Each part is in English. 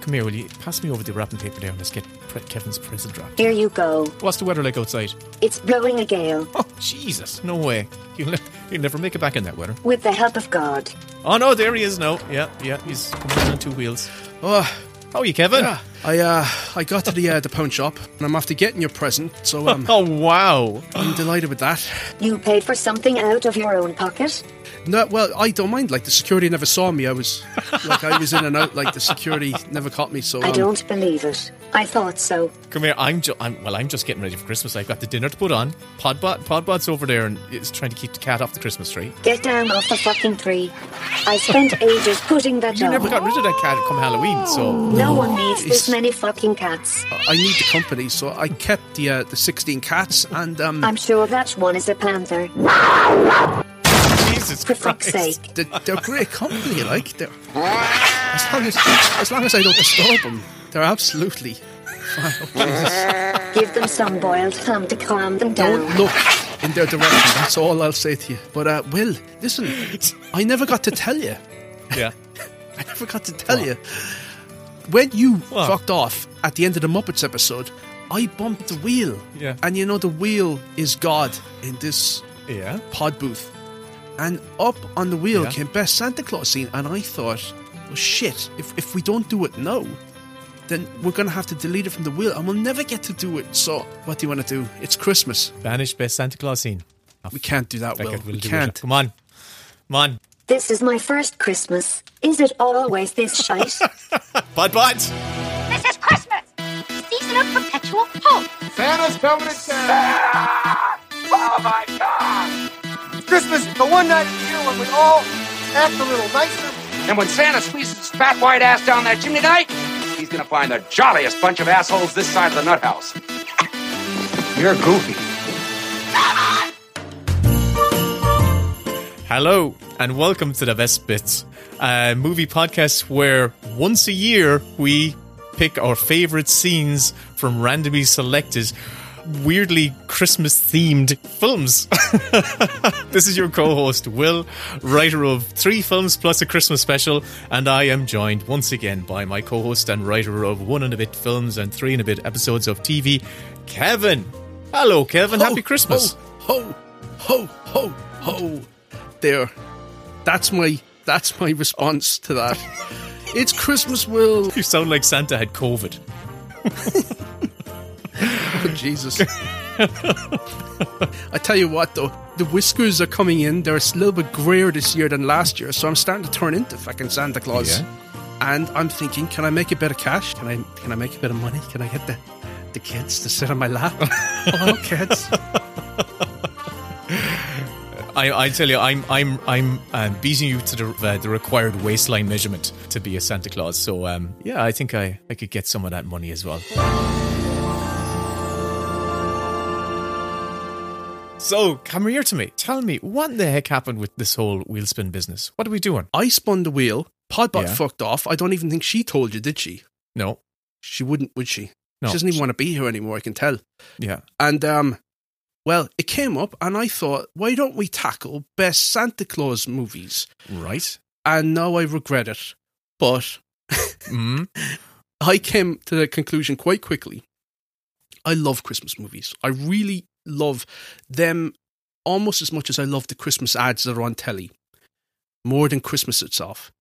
Come here, will you pass me over the wrapping paper there and let's get Kevin's present wrapped. Here you go. What's the weather like outside? It's blowing a gale. Oh, Jesus, no way. You'll, you'll never make it back in that weather. With the help of God. Oh, no, there he is now. Yeah, yeah, he's coming on two wheels. Oh, How are you, Kevin? yeah. I uh, I got to the uh, the pound shop and I'm after getting your present, so um, Oh, wow. I'm delighted with that. You paid for something out of your own pocket? No, well, I don't mind. Like the security never saw me. I was like I was in and out. Like the security never caught me. So I um, don't believe it. I thought so. Come here. I'm, ju- I'm well. I'm just getting ready for Christmas. I've got the dinner to put on. Podbot, Podbot's over there and is trying to keep the cat off the Christmas tree. Get down off the fucking tree. I spent ages putting that You down. never got rid of that cat come Halloween, so No one needs this many fucking cats. I need the company, so I kept the uh, the 16 cats and um, I'm sure that one is a panther. Jesus For fuck's sake. they're, they're great company. Like they're as long as as long as I don't disturb them, they're absolutely fine. Oh, Jesus. Give them some boiled ham to calm them down. Don't look in their direction. That's all I'll say to you. But uh, Will, listen, I never got to tell you. Yeah. I never got to tell you. When you What? fucked off at the end of the Muppets episode, I bumped the wheel. Yeah. And you know the wheel is God in this Yeah. pod booth. And up on the wheel Yeah. came Best Santa Claus scene, and I thought, well, shit, if, if we don't do it now, then we're going to have to delete it from the wheel, and we'll never get to do it. So, what do you want to do? It's Christmas. Banish best Santa Claus scene. We can't do that, Will. Beckett will We can't. it. Come on. Come on. This is my first Christmas. Is it always this shite? Podbot. This is Christmas, season of perpetual hope. Santa's coming to town. Ah! Oh my God! Christmas, the one night of the year when we all act a little nicer. And when Santa squeezes his fat white ass down that chimney tonight, he's gonna find the jolliest bunch of assholes this side of the nut house. You're goofy. Hello and welcome to the Best Bits, a movie podcast where once a year we pick our favorite scenes from randomly selected, weirdly Christmas themed films. this is your co-host Will, writer of three films plus a Christmas special, and I am joined once again by my co-host and writer of one and a bit films and three and a bit episodes of TV, Kevin. Hello, Kevin. Ho, Happy Christmas. Ho, ho, ho, ho, ho. There. That's my that's my response to that. it's Christmas, Will. You sound like Santa had COVID. Oh, Jesus. I tell you what, though, the whiskers are coming in. They're a little bit grayer this year than last year, so I'm starting to turn into fucking Santa Claus. Yeah. And I'm thinking, can I make a bit of cash? Can I can I make a bit of money? Can I get the the kids to sit on my lap? oh, kids. I, I tell you, I'm I'm I'm um, beating you to the uh, the required waistline measurement to be a Santa Claus. So um, yeah, I think I, I could get some of that money as well. So come here to me. Tell me what the heck happened with this whole wheel spin business. What are we doing? I spun the wheel. Podbot Yeah. fucked off. I don't even think she told you, did she? No, She wouldn't, would she? No. She doesn't even want to be here anymore, I can tell. yeah, And um, well, it came up, and I thought, why don't we tackle best Santa Claus movies? right. And now I regret it, but Mm. I came to the conclusion quite quickly. I love Christmas movies. I really love them almost as much as I love the Christmas ads that are on telly, more than Christmas itself.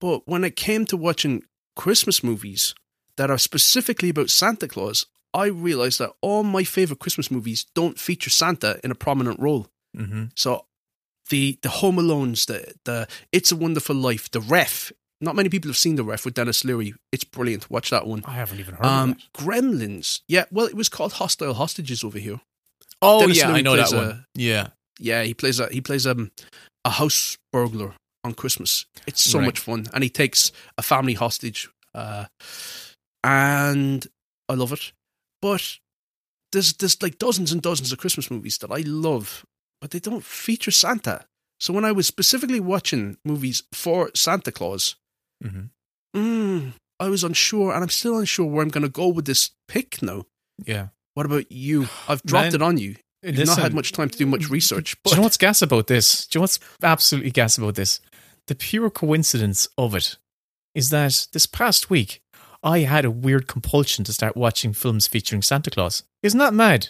But when it came to watching Christmas movies that are specifically about Santa Claus, I realized that all my favorite Christmas movies don't feature Santa in a prominent role. hmm So the the Home Alones, the the It's a Wonderful Life, the Ref. Not many people have seen the Ref with Denis Leary. It's brilliant. Watch that one. I haven't even heard Um. Gremlins. Yeah, well, it was called Hostile Hostages over here. Oh Denis yeah, I know that plays one. yeah, Yeah, he plays a he plays um, a house burglar on Christmas. It's so Right. much fun, and he takes a family hostage, uh, and I love it. But there's there's like dozens and dozens of Christmas movies that I love, but they don't feature Santa. So when I was specifically watching movies for Santa Claus, hmm mm, I was unsure, and I'm still unsure where I'm going to go with this pick now. yeah. What about you? I've dropped Man, it on you. You've listen, not had much time to do much research, Do but you know what's gas about this? Do you know what's absolutely gas about this? the pure coincidence of it is that this past week I had a weird compulsion to start watching films featuring Santa Claus. Isn't that mad?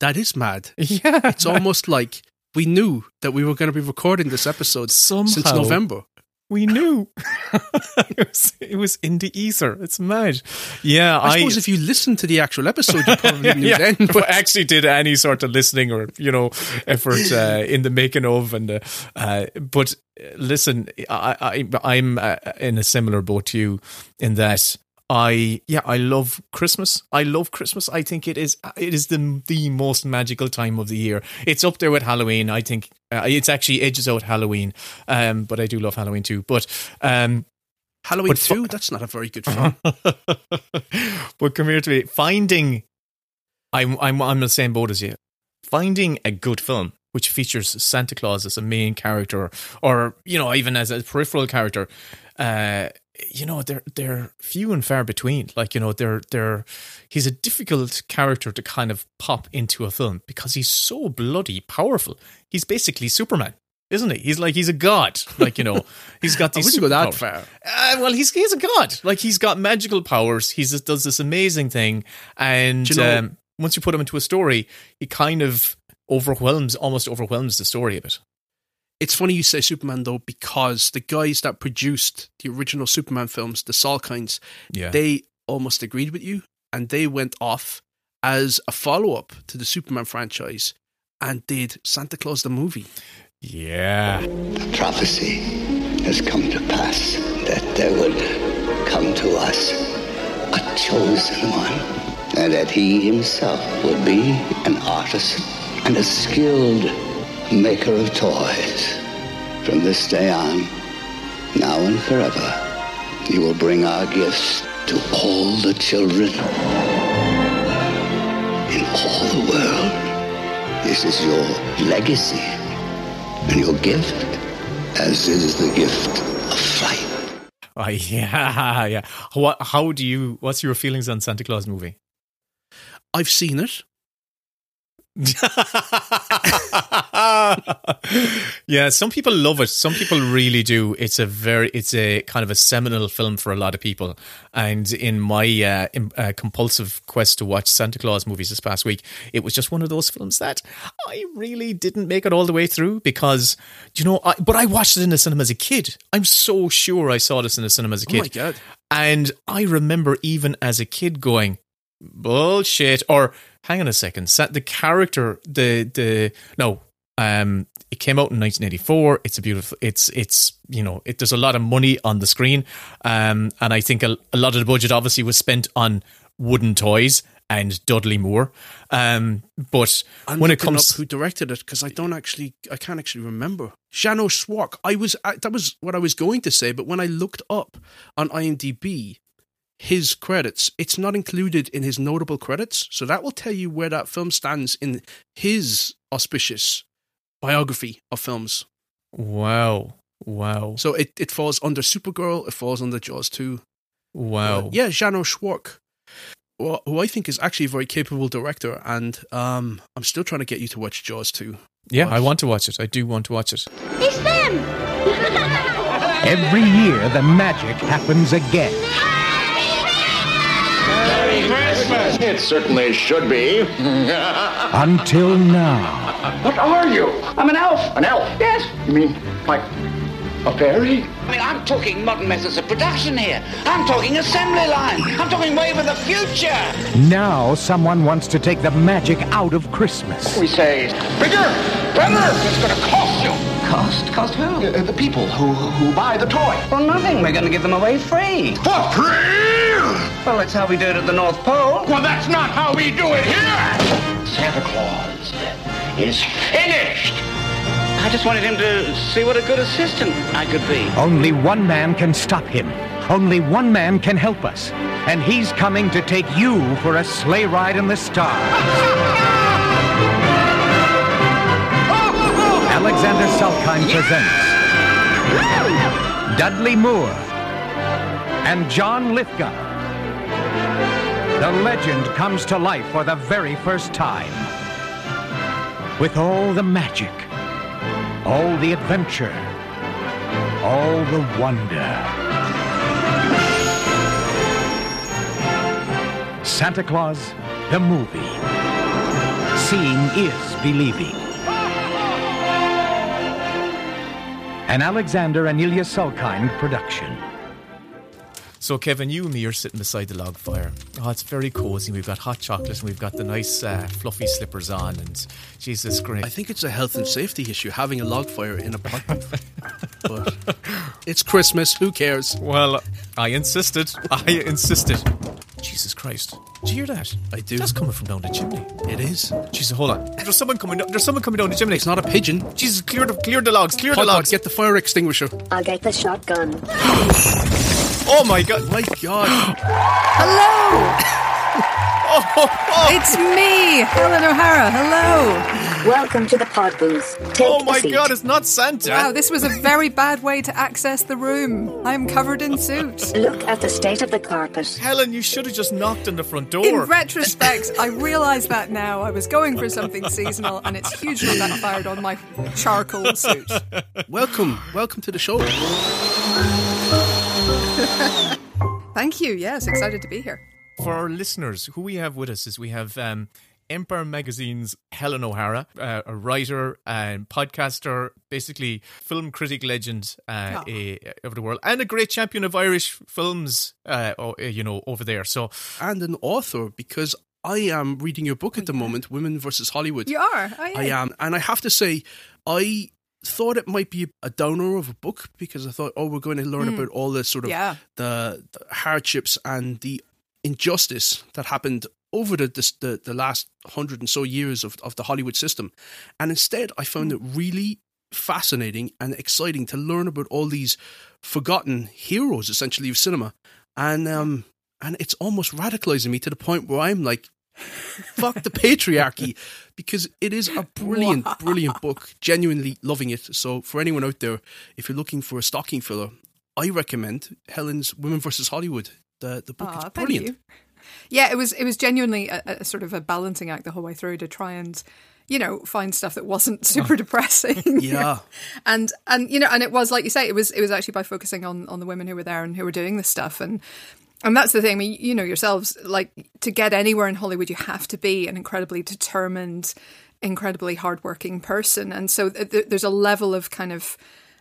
That is mad. Yeah, It's almost like we knew that we were going to be recording this episode since November. We knew it, was, it was in the ether. It's mad. Yeah, I, suppose if you listened to the actual episode, you probably knew then. if But I actually did any sort of listening or you know effort uh, in the making of and uh, uh, but listen, I, I I'm uh, in a similar boat to you in that. I yeah I love Christmas. I love Christmas. I think it is it is the the most magical time of the year. It's up there with Halloween. I think uh, it's actually edges out Halloween. Um, but I do love Halloween too. But um, Halloween But fu- 2, that's not a very good film. but come here to me. Finding, I'm I'm I'm the same boat as you. Finding a good film which features Santa Claus as a main character, or you know, even as a peripheral character, uh, you know, they're they're few and far between. Like you know, they're they're he's a difficult character to kind of pop into a film because he's so bloody powerful. He's basically Superman. Isn't he? He's like he's a god. Like you know, he's got these. wouldn't go that far. Uh, well, he's he's a god. Like he's got magical powers. He just does this amazing thing, and you know- um, once you put him into a story, he kind of overwhelms, almost overwhelms the story a bit. It's funny you say Superman though, because the guys that produced the original Superman films, the Salkinds, Yeah, they almost agreed with you, and they went off as a follow up to the Superman franchise and did Santa Claus the movie. yeah, The prophecy has come to pass that there would come to us a chosen one, and that he himself would be an artist and a skilled maker of toys. From this day on, now and forever, you will bring our gifts to all the children in all the world. This is your legacy and your gift, as is the gift of fright. oh, yeah, yeah. What? How do you? What's your feelings on Santa Claus movie? I've seen it. yeah, some people love it. Some people really do. It's a very, it's a kind of a seminal film for a lot of people. And in my uh, im- uh, compulsive quest to watch Santa Claus movies this past week, it was just one of those films that I really didn't make it all the way through because, you know, I, but I watched it in the cinema as a kid. I'm so sure I saw this in the cinema as a kid. Oh my god. And I remember even as a kid going, bullshit. Or hang on a second, the character, the the no, um, it came out in 1984. It's a beautiful. It's it's you know, it, there's a lot of money on the screen, um, and I think a, a lot of the budget obviously was spent on wooden toys and Dudley Moore. Um, but I'm when it comes, up who directed it because I don't actually, I can't actually remember. Jeannot Szwarc. I was I, that was what I was going to say, but when I looked up on IMDb, his credits, it's not included in his notable credits, so that will tell you where that film stands in his auspicious biography of films. wow, wow, So it, it falls under Supergirl, it falls under Jaws too. wow, Yeah, Jeannot Szwarc. Well, who I think is actually a very capable director, and um, I'm still trying to get you to watch Jaws 2. yeah, I want to watch it. I do want to watch it. It's them! Every year, the magic happens again. It certainly should be. Until now. What are you? I'm an elf. An elf? Yes. You mean like a fairy? I mean, I'm talking modern methods of production here. I'm talking assembly line. I'm talking way for the future. Now, someone wants to take the magic out of Christmas. We say bigger, better. It's going to cost you. Cost? Cost who? Uh, the people who who buy the toy. Well, nothing. We're going to give them away free. For free? Well, that's how we do it at the North Pole. Well, that's not how we do it here. Santa Claus is finished. I just wanted him to see what a good assistant I could be. Only one man can stop him. Only one man can help us. And he's coming to take you for a sleigh ride in the stars. Alexander Salkind presents Dudley Moore and John Lithgow. The legend comes to life for the very first time. With all the magic, all the adventure, all the wonder. Santa Claus, the movie. Seeing is believing. An Alexander and Ilya Salkind production. So, Kevin, you and me are sitting beside the log fire. Oh, it's very cozy. We've got hot chocolate and we've got the nice uh, fluffy slippers on. And Jesus, great. I think it's a health and safety issue having a log fire in a pot booth. but it's Christmas. Who cares? Well, I insisted. I insisted. Jesus Christ! Do you hear that? I do. That's coming from down the chimney. It is. Jesus, hold on. There's someone coming. Down, there's someone coming down the chimney. It's not a pigeon. Jesus, clear the clear the logs. Clear the Hot logs. Get the fire extinguisher. I'll get the shotgun. Oh my God! My God. Hello! Oh, oh, It's me, Helen O'Hara. Hello. Welcome to the pod booth. Take oh my a seat. God! It's not Santa. Wow, this was a very bad way to access the room. I'm covered in soot. Look at the state of the carpet. Helen, you should have just knocked on the front door. In retrospect, I realise that now. I was going for something seasonal, and it's hugely backfired on my charcoal suit. Welcome. Welcome to the show. Thank you. Yes, excited to be here. For our listeners, who we have with us is we have um, Empire Magazine's Helen O'Hara, uh, a writer and podcaster, basically film critic legend uh, Oh. eh, over the world, and a great champion of Irish films, uh, eh, you know, over there. So And an author because I am reading your book at the moment, Women versus Hollywood. You are. Oh, yeah. I am. And I have to say, I thought it might be a downer of a book because I thought, oh, we're going to learn about all the sort of Yeah. the, the hardships and the injustice that happened over the, the the last hundred and so years of, of the Hollywood system. And instead I found it really fascinating and exciting to learn about all these forgotten heroes essentially of cinema. And um and it's almost radicalizing me to the point where I'm like fuck the patriarchy because it is a brilliant brilliant book genuinely loving it so for anyone out there if you're looking for a stocking filler i recommend helen's women versus hollywood the, the book Aw, is brilliant. Yeah, it was it was genuinely a, a sort of a balancing act the whole way through to try and you know find stuff that wasn't oh. super depressing. yeah and and you know and it was like you say it was it was actually by focusing on on the women who were there and who were doing this stuff and and that's the thing. I mean, you know yourselves, like to get anywhere in Hollywood, you have to be an incredibly determined, incredibly hardworking person, and so th- th- there's a level of kind of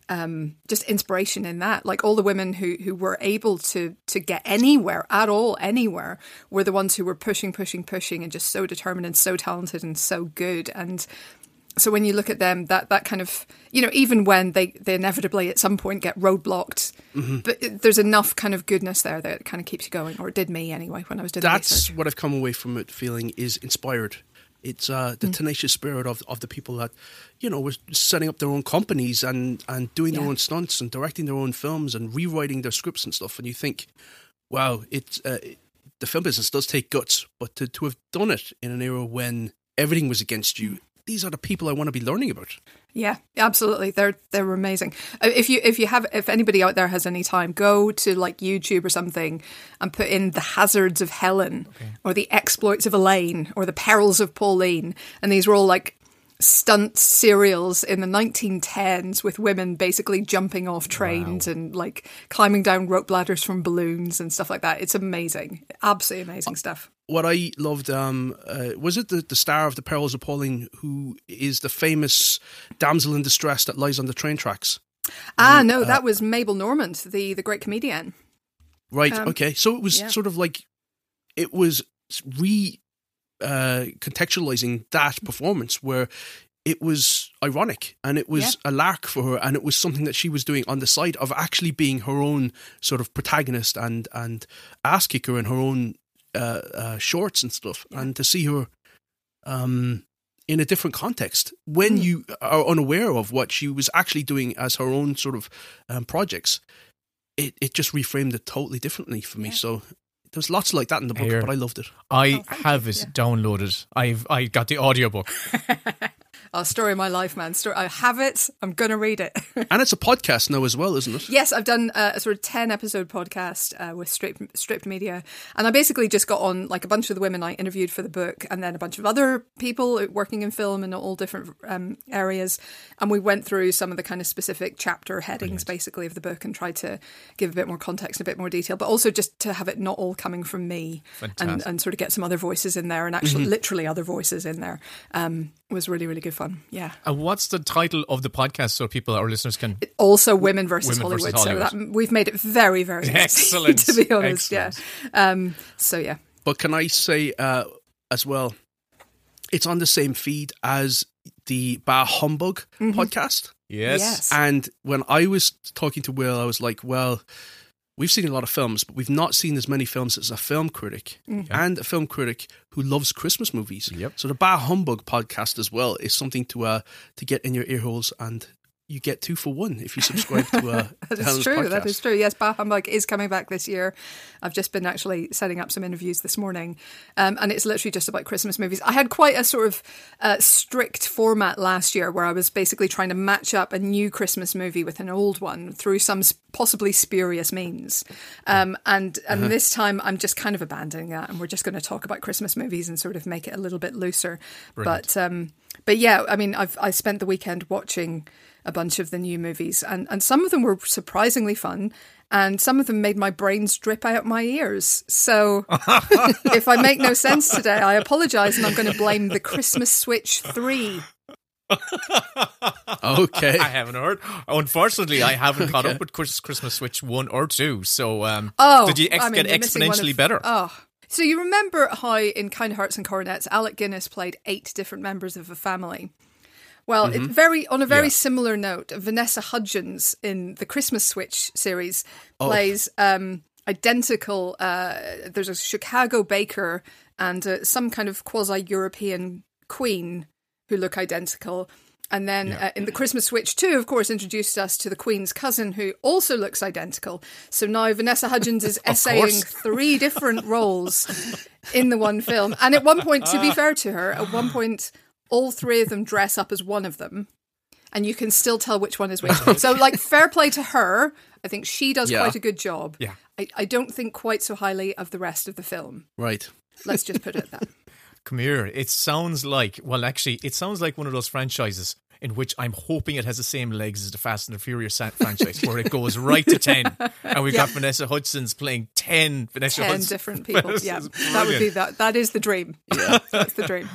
um, just inspiration in that. Like all the women who who were able to to get anywhere at all, anywhere, were the ones who were pushing, pushing, pushing, and just so determined and so talented and so good. And so when you look at them, that that kind of you know, even when they they inevitably at some point get roadblocked, Mm-hmm. but it- there's enough kind of goodness there that kind of keeps you going, or it did me anyway when I was doing that's what i've come away from it feeling is inspired it's uh, the tenacious spirit of, of the people that you know were setting up their own companies and, and doing their own stunts and directing their own films and rewriting their scripts and stuff. And you think wow it's uh, the film business does take guts but to, to have done it in an era when everything was against you these are the people i want to be learning about Yeah, absolutely. They're they're amazing. Uh, If you if you have if anybody out there has any time, go to like YouTube or something and put in the hazards of Helen or the exploits of Elaine or the perils of Pauline, and these were all like stunt serials in the 1910s with women basically jumping off trains and like climbing down rope ladders from balloons and stuff like that. It's amazing, absolutely amazing stuff. What I loved um, uh, was it the, the star of the Perils of Pauline, who is the famous damsel in distress that lies on the train tracks. Ah, no, that was Mabel Normand, the the great comedian. Right. Um, okay. So it was yeah. sort of like it was re uh, contextualizing that performance where it was ironic and it was a lark for her and it was something that she was doing on the side of actually being her own sort of protagonist and and ass kicker in her own uh, uh, shorts and stuff and to see her um in a different context when you are unaware of what she was actually doing as her own sort of um, projects it, it just reframed it totally differently for me. So there's lots like that in the book Here. but i loved it. I have it downloaded. I've I got the audiobook. Oh, story of my life, man. Story. I have it. I'm gonna read it. and it's a podcast now as well, isn't it? yes, I've done a, a sort of ten episode podcast uh, with Stripped, Stripped Media, and I basically just got on like a bunch of the women I interviewed for the book, and then a bunch of other people working in film in all different um, areas, and we went through some of the kind of specific chapter headings, Brilliant. basically, of the book, and tried to give a bit more context, a bit more detail, but also just to have it not all coming from me, and, and, sort of get some other voices in there, and actually mm-hmm. literally other voices in there. Um, was really really good fun. Yeah. And what's the title of the podcast so people, our listeners, can also Women versus Women Hollywood. Versus Hollywood. So that, we've made it very very excellent. to be honest, Excellent. yeah. Um, so yeah. But can I say uh, as well? It's on the same feed as the Bah Humbug mm-hmm. podcast. Yes. yes. And when I was talking to Will, I was like, well, we've seen a lot of films, but we've not seen as many films as a film critic mm-hmm. and a film critic who loves Christmas movies. Yep. So the Bah Humbug podcast as well is something to uh to get in your ear holes and you get two for one if you subscribe to uh that is true podcast. that is true yes bah humbug is coming back this year i've just been actually setting up some interviews this morning um, and it's literally just about christmas movies i had quite a sort of uh, strict format last year where i was basically trying to match up a new christmas movie with an old one through some possibly spurious means um, and and uh-huh. this time i'm just kind of abandoning that and we're just going to talk about christmas movies and sort of make it a little bit looser Brilliant. but um, but yeah i mean i've i spent the weekend watching a bunch of the new movies, and, and some of them were surprisingly fun, and some of them made my brains drip out my ears. So if I make no sense today, I apologise, and I'm going to blame the Christmas Switch 3. okay. I haven't heard. Unfortunately, I haven't caught up with Christmas Switch 1 or 2. So, um, oh, did you ex- I mean, get exponentially of, better? Oh. So, you remember how in Kind Hearts and Coronets, Alec Guinness played eight different members of a family? Well, mm-hmm. very on a very yeah. similar note, Vanessa Hudgens in the Christmas Switch series oh. plays um, identical. Uh, there's a Chicago baker and uh, some kind of quasi-European queen who look identical. And then yeah. uh, in the Christmas Switch too, of course, introduced us to the Queen's cousin who also looks identical. So now Vanessa Hudgens is essaying three different roles in the one film. And at one point, to be fair to her, at one point, all three of them dress up as one of them and you can still tell which one is which. so, like, fair play to her. I think she does yeah. quite a good job. Yeah. I, I don't think quite so highly of the rest of the film. Right. Let's just put it that. Come here. It sounds like, well, actually, it sounds like one of those franchises in which I'm hoping it has the same legs as the Fast and the Furious franchise, where it goes right to 10. And we've yeah. got Vanessa Hudgens playing 10 Vanessa 10 Hudgens. different people. yeah. That would be that. That is the dream. Yeah. That's the dream.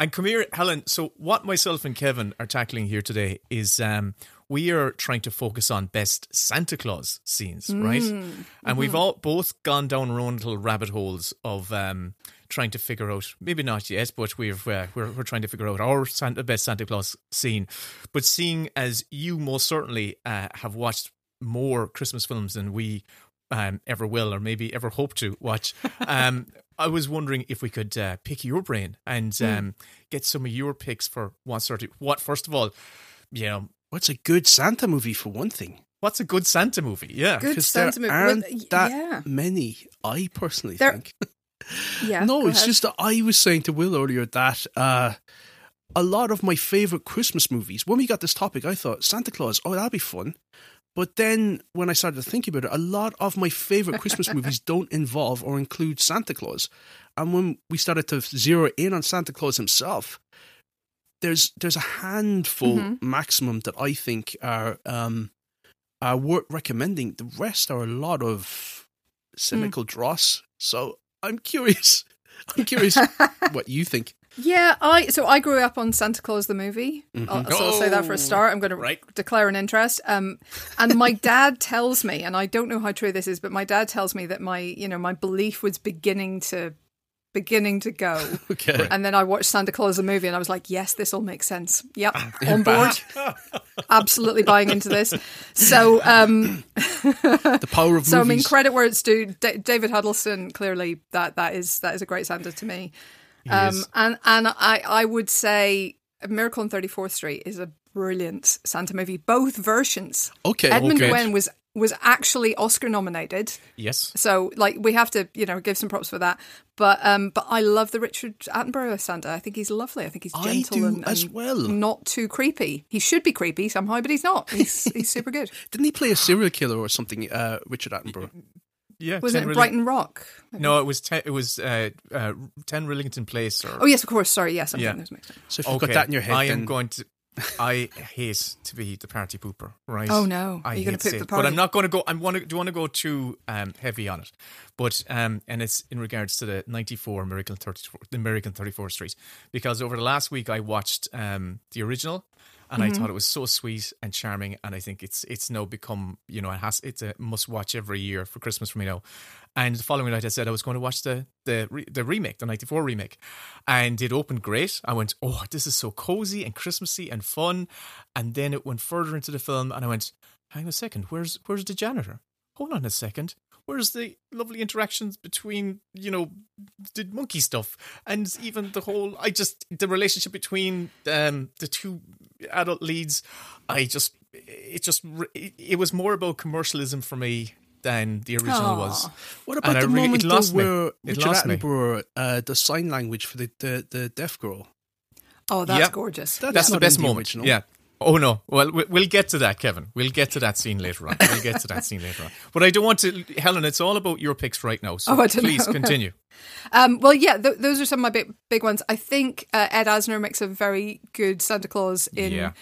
And come here, Helen. So, what myself and Kevin are tackling here today is um, we are trying to focus on best Santa Claus scenes, mm. right? And mm-hmm. we've all both gone down our own little rabbit holes of um, trying to figure out, maybe not yet, but we've uh, we're, we're trying to figure out our Santa, best Santa Claus scene. But seeing as you most certainly uh, have watched more Christmas films than we um, ever will, or maybe ever hope to watch. Um, I was wondering if we could uh, pick your brain and mm. um, get some of your picks for what sort of what. First of all, you know, what's a good Santa movie for one thing? What's a good Santa movie? Yeah, good Santa movie. Aren't well, that yeah. many. I personally there, think. yeah. no, it's ahead. just that I was saying to Will earlier that. Uh, a lot of my favorite Christmas movies. When we got this topic, I thought Santa Claus. Oh, that'd be fun. But then when I started to think about it, a lot of my favorite Christmas movies don't involve or include Santa Claus. And when we started to zero in on Santa Claus himself, there's there's a handful mm-hmm. maximum that I think are um, are worth recommending. The rest are a lot of cynical mm. dross. So I'm curious. I'm curious what you think. Yeah, I so I grew up on Santa Claus the movie. Mm-hmm. I'll, so I'll say that for a start. I'm going right. to declare an interest. Um, and my dad tells me, and I don't know how true this is, but my dad tells me that my you know my belief was beginning to beginning to go. Okay. And then I watched Santa Claus the movie, and I was like, yes, this all makes sense. Yep, on board. Absolutely buying into this. So, um, the power of so movies. I mean, credit where it's due. D- David Huddleston clearly that that is that is a great Santa to me. Um, and and I I would say Miracle on 34th Street is a brilliant Santa movie. Both versions. Okay. Edmund okay. Gwenn was was actually Oscar nominated. Yes. So like we have to, you know, give some props for that. But um but I love the Richard Attenborough Santa. I think he's lovely. I think he's gentle and, and well. not too creepy. He should be creepy somehow, but he's not. He's he's super good. Didn't he play a serial killer or something? Uh, Richard Attenborough. Yeah. Was 10 it Rillington- Brighton Rock? No, it was ten, it was uh, uh, ten Rillington Place. Or Oh yes, of course. Sorry, yes, I'm Yeah. getting those mixed up. So if you've got that in your head, I am going to. I hate to be the party pooper, right? Oh, no. I Are you gonna hate poop the party? But? I'm not going to go. I want to. Do you want to go too um, heavy on it, but um, and it's in regards to the '94 American 34, the American 34th Street, because over the last week I watched um, the original, and Mm-hmm. I thought it was so sweet and charming, and I think it's it's now become you know it has it's a must watch every year for Christmas for me now. And the following night, I said I was going to watch the the re- the remake, the '94 remake, and it opened great. I went, "Oh, this is so cozy and Christmassy and fun," and then it went further into the film, and I went, "Hang on a second, where's where's the janitor? Hold on a second, where's the lovely interactions between you know did monkey stuff and even the whole? I just the relationship between um the two adult leads. I just it just it, it was more about commercialism for me." Than the original was. What about And the really- moment though lost me. where It Richard lost me. Attenborough uh, does sign language for the, the, the deaf girl? Oh, that's Yeah. gorgeous. That's That's the best in the moment. original. Yeah. Oh no. Well, we- we'll get to that, Kevin. We'll get to that scene later on. We'll get to that scene later on. But I don't want to, Helen. It's all about your picks right now. So Oh, please know. continue. Um, well, yeah, th- those are some of my big big ones. I think uh, Ed Asner makes a very good Santa Claus in Yeah.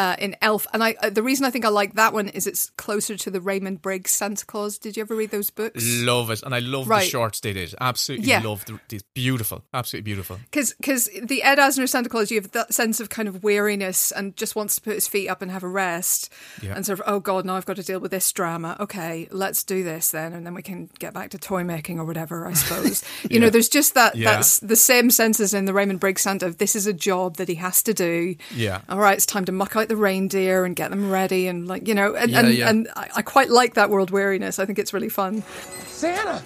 Uh, in Elf, and I uh, the reason I think I like that one is it's closer to the Raymond Briggs Santa Claus. Did you ever read those books? Love it, and I love Right. the shorts they did. Absolutely Yeah. love the. Beautiful. Absolutely beautiful. Because because the Ed Asner Santa Claus, you have that sense of kind of weariness and just wants to put his feet up and have a rest. Yeah. And sort of, oh God, now I've got to deal with this drama. Okay, let's do this then, and then we can get back to toy making or whatever. I suppose. you know, there's just that. Yeah. That's the same sense as in the Raymond Briggs Santa. This is a job that he has to do. Yeah. All right, it's time to muck out the reindeer and get them ready, and like you know, and Yeah, and, yeah. and I, I quite like that world weariness. I think it's really fun. Santa!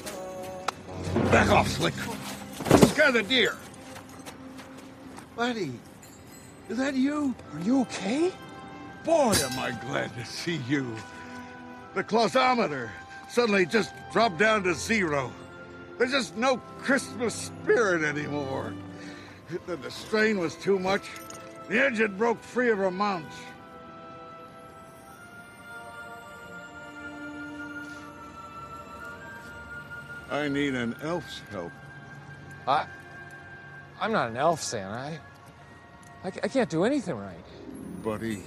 Back off, Slick. Scare the deer. Buddy, is that you? Are you okay? Boy, am I glad to see you. The clausometer suddenly just dropped down to zero. There's just no Christmas spirit anymore. The, the strain was too much. The engine broke free of her mounts. I need an elf's help. I, I'm not an elf, Santa. I, I, I can't do anything right. Buddy,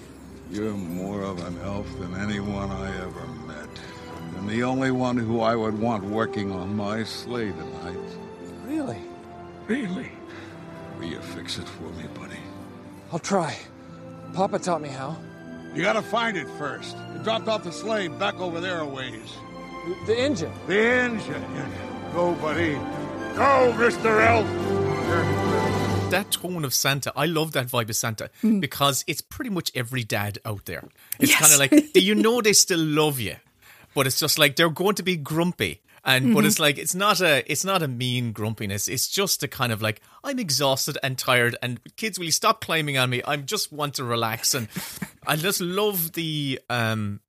you're more of an elf than anyone I ever met. And the only one who I would want working on my sleigh tonight. Really? Really? Will you fix it for me, buddy? I'll try. Papa taught me how. You gotta find it first. It dropped off the sleigh back over there a ways. The engine. The engine. Go, buddy. Go, Mr. Elf! That tone of Santa, I love that vibe of Santa hmm. because it's pretty much every dad out there. It's Yes. kind of like you know they still love you, but it's just like they're going to be grumpy. And but mm-hmm. it's like it's not a it's not a mean grumpiness. It's just a kind of like I'm exhausted and tired. And kids, will you stop climbing on me? I just want to relax. And I just love the um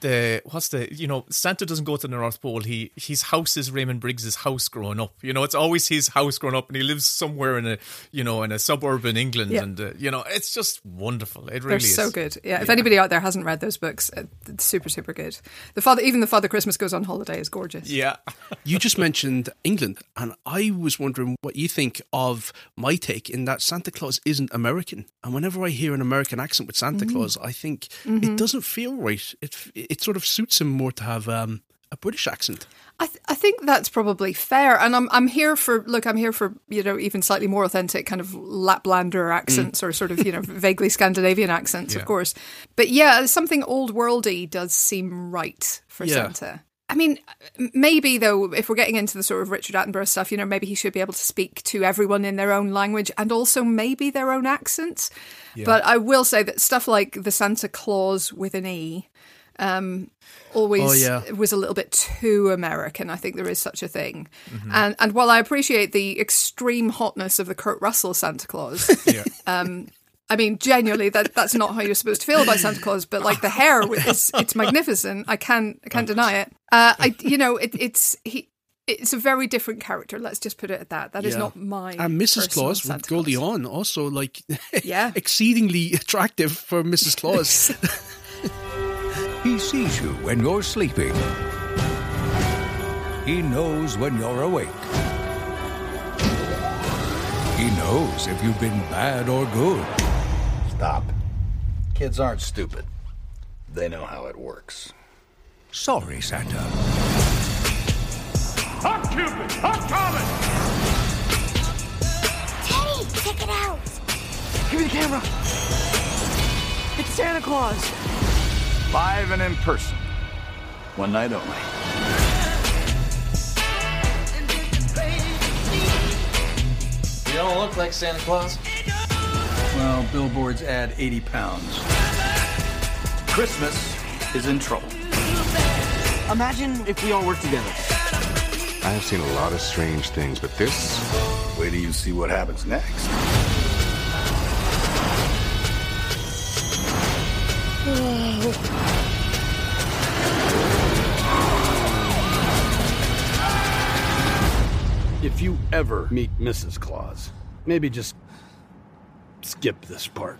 the what's the you know Santa doesn't go to the North Pole. He his house is Raymond Briggs's house growing up. You know, it's always his house growing up, and he lives somewhere in a you know in a suburb in England, Yeah. and uh, you know it's just wonderful. It really They're is so good. Yeah, if anybody out there hasn't read those books, uh, it's super super good. The father, even the Father Christmas goes on holiday is gorgeous. Yeah, You just mentioned England, and I was wondering what you think of my take in that Santa Claus isn't American. And whenever I hear an American accent with Santa Mm. Claus, I think Mm-hmm. it doesn't feel right. It it sort of suits him more to have um, a British accent. I, th- I think that's probably fair, and I'm I'm here for look. I'm here for you know even slightly more authentic kind of Laplander accents or sort of you know vaguely Scandinavian accents, Yeah. of course. But yeah, something old worldy does seem right for Yeah. Santa. I mean, maybe though, if we're getting into the sort of Richard Attenborough stuff, you know, maybe he should be able to speak to everyone in their own language and also maybe their own accents. But I will say that stuff like the Santa Claus with an E um, always Oh, yeah. was a little bit too American. I think there is such a thing. And and while I appreciate the extreme hotness of the Kurt Russell Santa Claus, yeah. um, I mean, genuinely, that that's not how you're supposed to feel about Santa Claus. But like the hair, is it's magnificent. I can't I can't deny it. Uh, I you know it, it's he. It's a very different character. Let's just put it at that. That is Yeah. not my And Mrs. Claus with Goldie Claus. Hawn also like Yeah. exceedingly attractive for Mrs. Claus. He sees you when you're sleeping. He knows when you're awake. He knows if you've been bad or good. Stop. Kids aren't stupid. They know how it works. Sorry, Santa. I'm Cupid! I'm coming! Teddy, check it out. Give me the camera. It's Santa Claus. Live and in person. One night only. You don't look like Santa Claus. Well, billboards add 80 pounds. Christmas is in trouble. Imagine if we all worked together. I have seen a lot of strange things, but this. Wait till you see what happens next. If you ever meet Mrs. Claus, maybe just skip this part.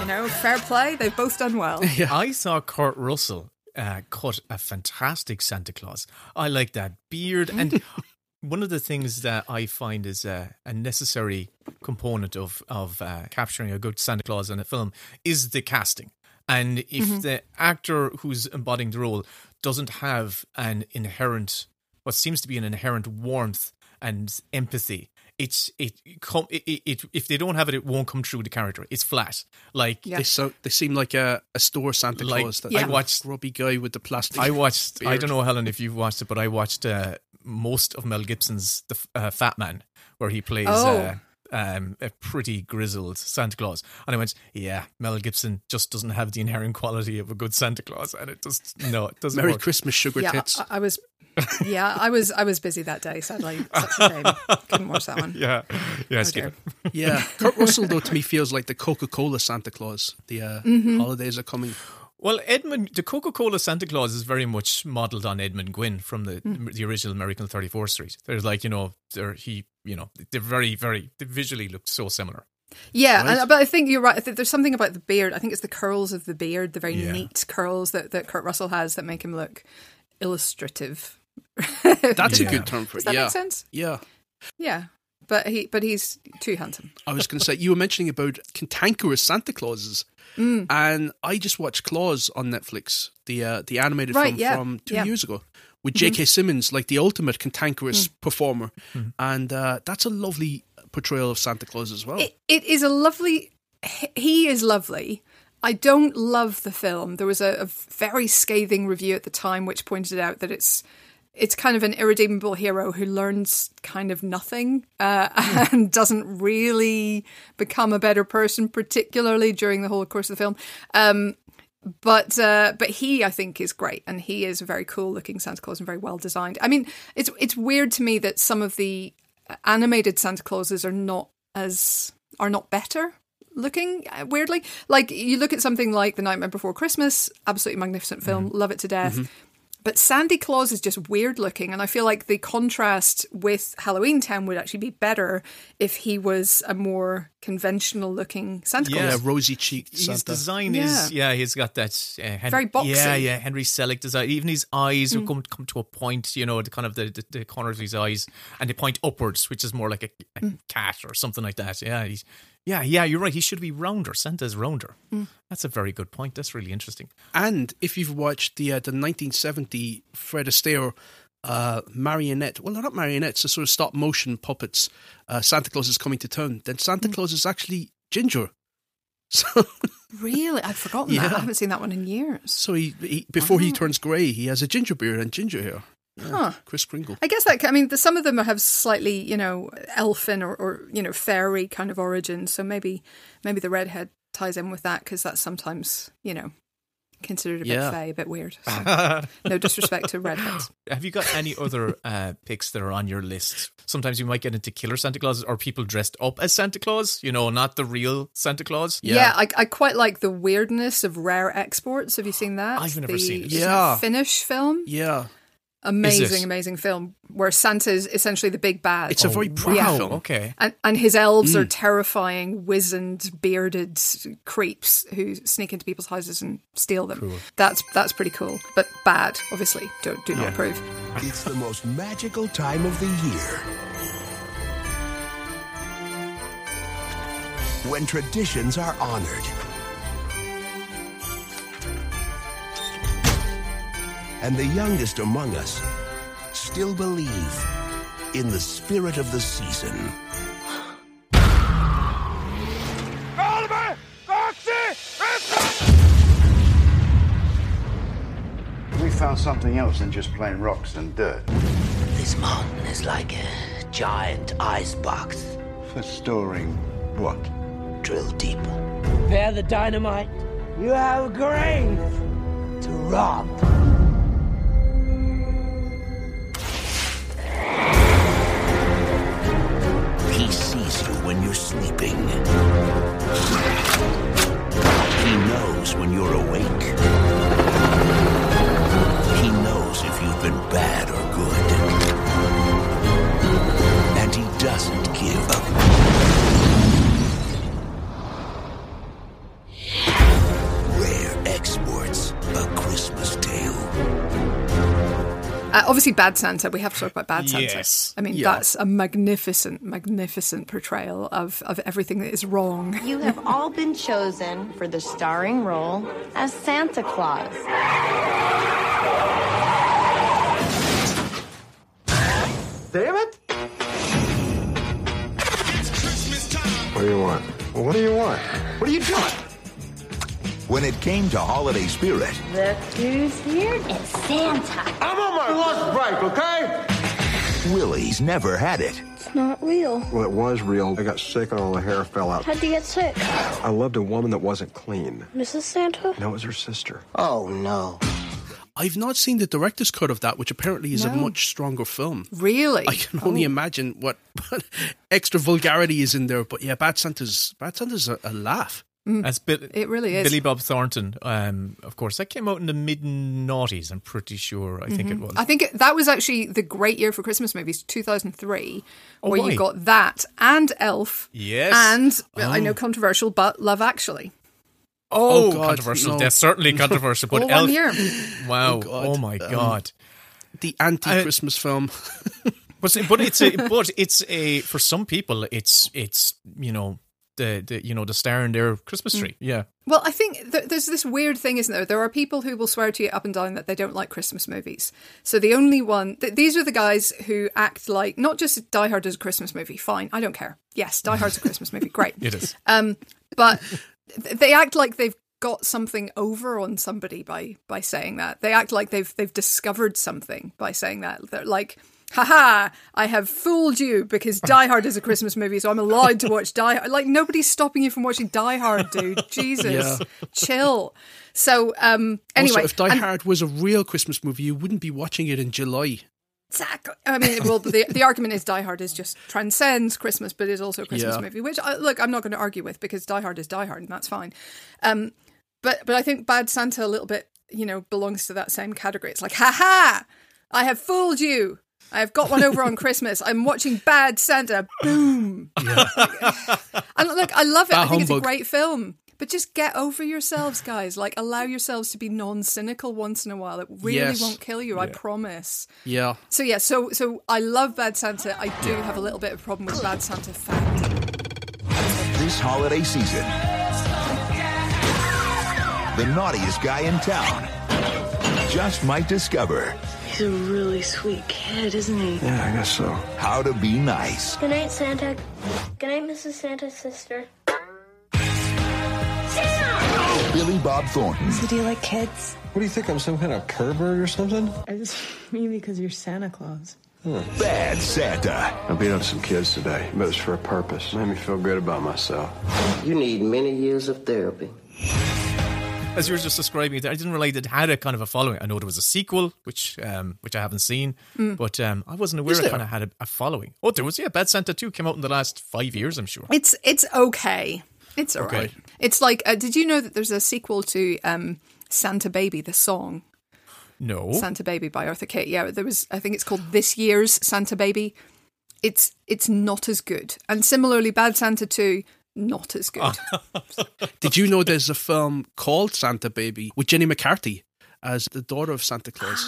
You know, fair play. They've both done well. Yeah. I saw Kurt Russell uh, cut a fantastic Santa Claus. I like that beard. And one of the things that I find is a, a necessary component of, of uh, capturing a good Santa Claus in a film is the casting. And if Mm-hmm. Mhm. the actor who's embodying the role doesn't have an inherent, what seems to be an inherent warmth and empathy, it's it, come it, it, it if they don't have it, it won't come through the character. It's flat. Like They so they seem like a, a store Santa Like, Claus. That I watched- grubby guy with the plastic. I watched. I don't know, Helen, if you've watched it, but I watched uh, most of Mel Gibson's The uh, Fat Man, where he plays Oh. uh, um, a pretty grizzled Santa Claus, and I went, "Yeah, Mel Gibson just doesn't have the inherent quality of a good Santa Claus," and it just no, it doesn't. Merry work. Christmas, sugar yeah, tits. I, I was. Yeah, I was. I was busy that day. Sadly, such a shame. Couldn't watch that one. Yeah, yeah, Oh, skip yeah, Kurt Russell though to me feels like the Coca Cola Santa Claus. The uh, Mhm. holidays are coming. Well, Edmund, the Coca Cola Santa Claus is very much modelled on Edmund Gwenn from the Mm. the original American Thirty Fourth Street. There's like you know, they're he, you know, they're very, very they visually look so similar. Yeah, Right? and, but I think you're right. There's something about the beard. I think it's the curls of the beard, the very Yeah. neat curls that, that Kurt Russell has that make him look illustrative. That's Yeah. a good term for it. Does that yeah. make sense? Yeah. Yeah, but he but he's too handsome. I was going to say you were mentioning about cantankerous Santa Clauses, Mm. and I just watched Klaus on Netflix, the uh, the animated Right, film yeah, from two yeah. years ago, with. J.K. Simmons, like the ultimate cantankerous Mm. performer, and uh, that's a lovely portrayal of Santa Claus as well. It, it is a lovely. He is lovely. I don't love the film. There was a, a very scathing review at the time which pointed out that it's it's kind of an irredeemable hero who learns kind of nothing uh, and doesn't really become a better person, particularly during the whole course of the film. Um, but uh, but he, I think, is great, and he is a very cool looking Santa Claus and very well designed. I mean, it's it's weird to me that some of the animated Santa Clauses are not as are not better looking uh, weirdly like you look at something like the nightmare before christmas absolutely magnificent film love it to death Mhm. But sandy claus is just weird looking and i feel like the contrast with halloween town would actually be better if he was a more conventional looking santa Yeah. claus Yeah, rosy cheeked His Santa. design is yeah, he's got that uh, Hen- Very boxy. Yeah, yeah, Henry Selick design. Even his eyes Mm. come come to a point, you know, the kind of the, the, the corners of his eyes, and they point upwards, which is more like a, a Mm. cat or something like that. Yeah, he's yeah, yeah. You're right. He should be rounder. Santa's rounder. Mm. That's a very good point. That's really interesting. And if you've watched the uh, the 1970 Fred Astaire uh, marionette, well, they're not marionettes, they're sort of stop motion puppets. Uh, Santa Claus is coming to town. Then Santa Mm. Claus is actually ginger. So, really i'd forgotten that Yeah. i haven't seen that one in years so he, he before he turns grey, he has a ginger beard and ginger hair. Yeah, Huh. Kris Kringle. I guess that I mean, the, some of them have slightly, you know, elfin or, or you know, fairy kind of origins. So maybe maybe the redhead ties in with that because that's sometimes, you know, considered a Yeah. bit fey, a bit weird. So, no disrespect to redheads. Have you got any other uh, picks that are on your list? Sometimes you might get into killer Santa Claus or people dressed up as Santa Claus, you know, not the real Santa Claus. Yeah, I, I quite like the weirdness of rare exports. Have you seen that? I've never the, seen it. Yeah. Finnish film. Yeah. Amazing, amazing film where Santa's essentially the big bad. It's a very proud Yeah. film. Okay. And, and his elves are Mm. terrifying, wizened, bearded creeps who sneak into people's houses and steal them. Cool. That's that's pretty cool, but bad. Obviously, don't do not approve. It's the most magical time of the year. When traditions are honored. And the youngest among us still believe in the spirit of the season. Oliver! Foxy! We found something else than just plain rocks and dirt. This mountain is like a giant ice box. For storing what? Drill deeper. Prepare the dynamite. You have a grave to rob. He sees you when you're sleeping. He knows when you're awake. He knows if you've been bad or good. And he doesn't give up. Uh, obviously, Bad Santa. We have to talk about Bad Santa. Yes. I mean, Yeah. that's a magnificent, magnificent portrayal of, of everything that is wrong. You have all been chosen for the starring role as Santa Claus. Damn it! What do you want? What do you want? What are you doing? When it came to holiday spirit, Look who's here. It's Santa. I'm on my lunch break, okay? Willie's never had it. It's not real. Well, it was real. I got sick and all the hair fell out. How'd you get sick? I loved a woman that wasn't clean. Mrs. Santa? No, it was her sister. Oh, no. I've not seen the director's cut of that, which apparently is a much stronger film. Really? I can only Oh. imagine what, what extra vulgarity is in there. But yeah, Bad Santa's Bad Santa's a, a laugh. As Bill, It really is. Billy Bob Thornton, um, of course, that came out in the mid noughties. I'm pretty sure. I think it Mhm. was. I think it, that was actually the great year for Christmas movies, 2003, Oh, where why? you got that and Elf. Yes. And, I Oh. know controversial, but Love Actually. Oh, Oh, God, controversial. no. That's certainly controversial. But All one Elf, year. wow. Oh, God. Oh, my Um, God. The anti-Christmas film. But but it's a but it's a for some people it's it's you know the, the you know the star in their Christmas tree. Yeah. Well, I think th- there's this weird thing, isn't there? There are people who will swear to you up and down that they don't like Christmas movies. So the only one, th- these are the guys who act like not just Die Hard is a Christmas movie. Fine, I don't care. Yes, Die Hard's a Christmas movie. Great. It is. Um, but th- they act like they've got something over on somebody by by saying that. They act like they've they've discovered something by saying that. They're like. Haha, I have fooled you because Die Hard is a Christmas movie, so I'm allowed to watch Die Hard. Like, nobody's stopping you from watching Die Hard, dude. Jesus. Yeah. Chill. So, um, anyway. also, if Die and- Hard was a real Christmas movie, you wouldn't be watching it in July. Exactly. I mean, well, the the argument is Die Hard is just transcends Christmas, but is also a Christmas Yeah. movie. Which, I, look, I'm not going to argue with because Die Hard is Die Hard, and that's fine. Um, but but I think Bad Santa a little bit, you know, belongs to that same category. It's like, ha ha, I have fooled you. I have got one over on Christmas. I'm watching Bad Santa. Boom. and look, I love it. Bah I think it's a great film. But just get over yourselves, guys. Like, allow yourselves to be non-cynical once in a while. It really Yes. won't kill you. I promise. Yeah. So yeah, so so I love Bad Santa. I do have a little bit of a problem with Bad Santa fact. this holiday season, the naughtiest guy in town just might discover He's a really sweet kid, isn't he? Yeah, I guess so. how to be nice. Good night, Santa. Good night, Mrs. Santa's sister. Billy Bob Thornton, So do you like kids? What do you think? I'm some kind of pervert or something? I just mean because you're Santa Claus. Hmm. Bad Santa. I beat up some kids today, but it's for a purpose. Made me feel good about myself. You need many years of therapy. As you were just describing it, I didn't realize it had a kind of a following. I know there was a sequel, which um, which I haven't seen, Mm. but um, I wasn't aware Is it there? kind of had a, a following. Oh, there was yeah, Bad Santa Two came out in the last five years, I'm sure. It's it's okay. It's Okay. alright. It's like, uh, did you know that there's a sequel to um, Santa Baby, the song No, Santa Baby by Eartha Kitt? Yeah, there was. I think it's called This Year's Santa Baby. It's it's not as good, and similarly, Bad Santa Two, not as good. Did you know there's a film called Santa Baby with Jenny McCarthy as the daughter of Santa Claus?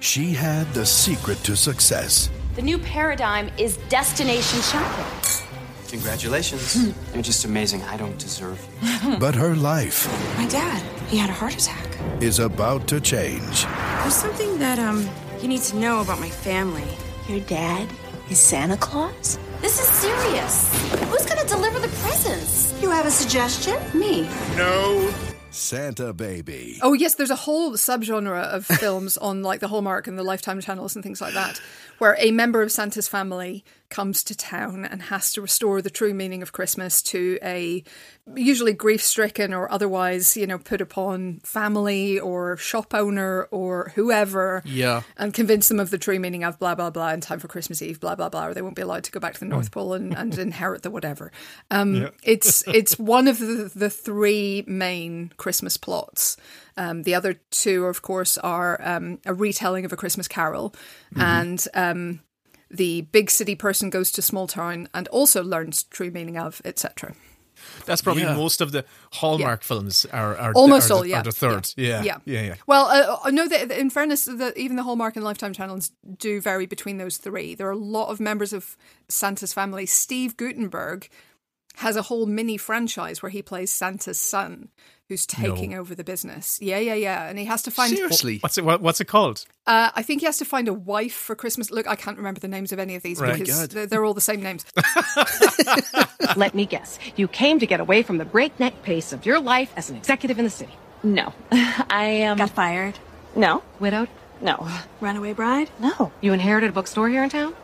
She had the secret to success. The new paradigm is destination shopping. Congratulations. You're just amazing. I don't deserve you. But her life My dad, he had a heart attack. is about to change. There's something that um you need to know about my family. Your dad is Santa Claus? This is serious. Who's gonna deliver the presents? You have a suggestion? Me. No. Santa Baby. Oh yes, there's a whole subgenre of films on like the Hallmark and the Lifetime channels and things like that, where a member of Santa's family comes to town and has to restore the true meaning of Christmas to a usually grief-stricken or otherwise, you know, put upon family or shop owner or whoever. Yeah. And convince them of the true meaning of blah blah blah in time for Christmas Eve, blah blah blah, or they won't be allowed to go back to the North Pole and, and inherit the whatever. Um, Yeah. It's it's one of the, the three main Christmas plots. Um, the other two, of course, are um, a retelling of a Christmas Carol, Mm-hmm. and um, the big city person goes to small town and also learns true meaning of, etc. That's probably Yeah. most of the Hallmark films are, are Almost are all, the, yeah. are the third. Yeah, yeah, yeah, yeah. Well, uh, I know that in fairness, that even the Hallmark and Lifetime channels do vary between those three. There are a lot of members of Santa's family. Steve Guttenberg has a whole mini franchise where he plays Santa's son, who's taking No. over the business. Yeah, yeah, yeah, and he has to find seriously. What's it? What, what's it called? Uh, I think he has to find a wife for Christmas. Look, I can't remember the names of any of these Right. because they're, they're all the same names. Let me guess. You came to get away from the breakneck pace of your life as an executive in the city. No. I um Got fired? No. Widowed? No. Runaway bride? No. You inherited a bookstore here in town?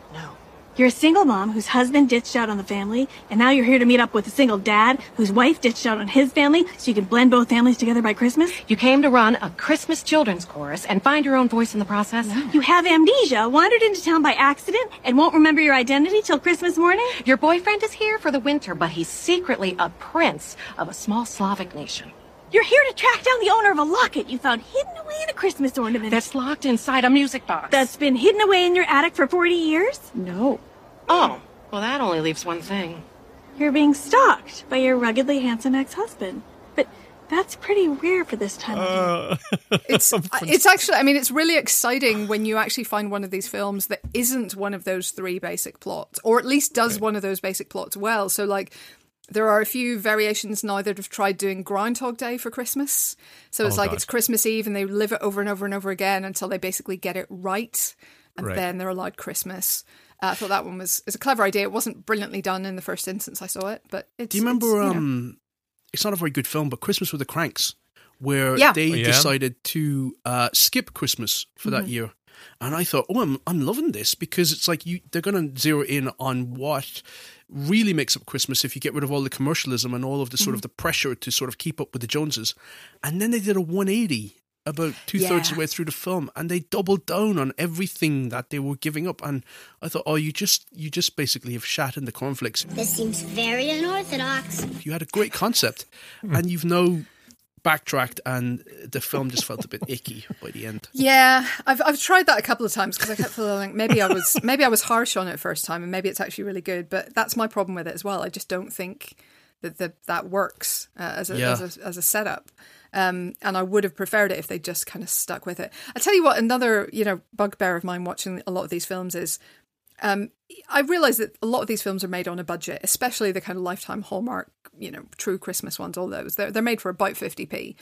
You're a single mom whose husband ditched out on the family, and now you're here to meet up with a single dad whose wife ditched out on his family so you can blend both families together by Christmas? You came to run a Christmas children's chorus and find your own voice in the process? You have amnesia, wandered into town by accident, and won't remember your identity till Christmas morning? Your boyfriend is here for the winter, but he's secretly a prince of a small Slavic nation. You're here to track down the owner of a locket you found hidden away in a Christmas ornament. That's locked inside a music box. That's been hidden away in your attic for 40 years? No. Oh, well, that only leaves one thing. You're being stalked by your ruggedly handsome ex-husband. But that's pretty rare for this time of year. Uh, it's it's actually I mean it's really exciting when you actually find one of these films that isn't one of those three basic plots or at least does one of those basic plots well so like there are a few variations now that have tried doing Groundhog Day for Christmas. So it's Oh, like God. it's Christmas Eve and they live it over and over and over again until they basically get it right. And Right. then they're allowed Christmas. Uh, I thought that one was, was a clever idea. It wasn't brilliantly done in the first instance I saw it, but it's. Do you remember? it's, you know. um, it's not a very good film, but Christmas with the Cranks, where Yeah. they Oh, yeah? decided to uh, skip Christmas for that Mhm. year, and I thought, oh, I'm I'm loving this because it's like you they're going to zero in on what really makes up Christmas if you get rid of all the commercialism and all of the sort of Mm-hmm. the pressure to sort of keep up with the Joneses, and then they did a 180 about two thirds of the way through the film, and they doubled down on everything that they were giving up. And I thought, oh, you just you just basically have shat in the cornflakes. This seems very unorthodox. You had a great concept, and you've now backtracked, and the film just felt a bit icky by the end. Yeah, I've I've tried that a couple of times because I kept feeling like maybe I was maybe I was harsh on it first time, and maybe it's actually really good. But that's my problem with it as well. I just don't think that the, that works uh, as a, Yeah. as a as a setup. Um, and I would have preferred it if they just kind of stuck with it. I tell you what, another you know bugbear of mine watching a lot of these films is um, I realize that a lot of these films are made on a budget, especially the kind of lifetime Hallmark, you know, true Christmas ones. All those they're they're made for about fifty p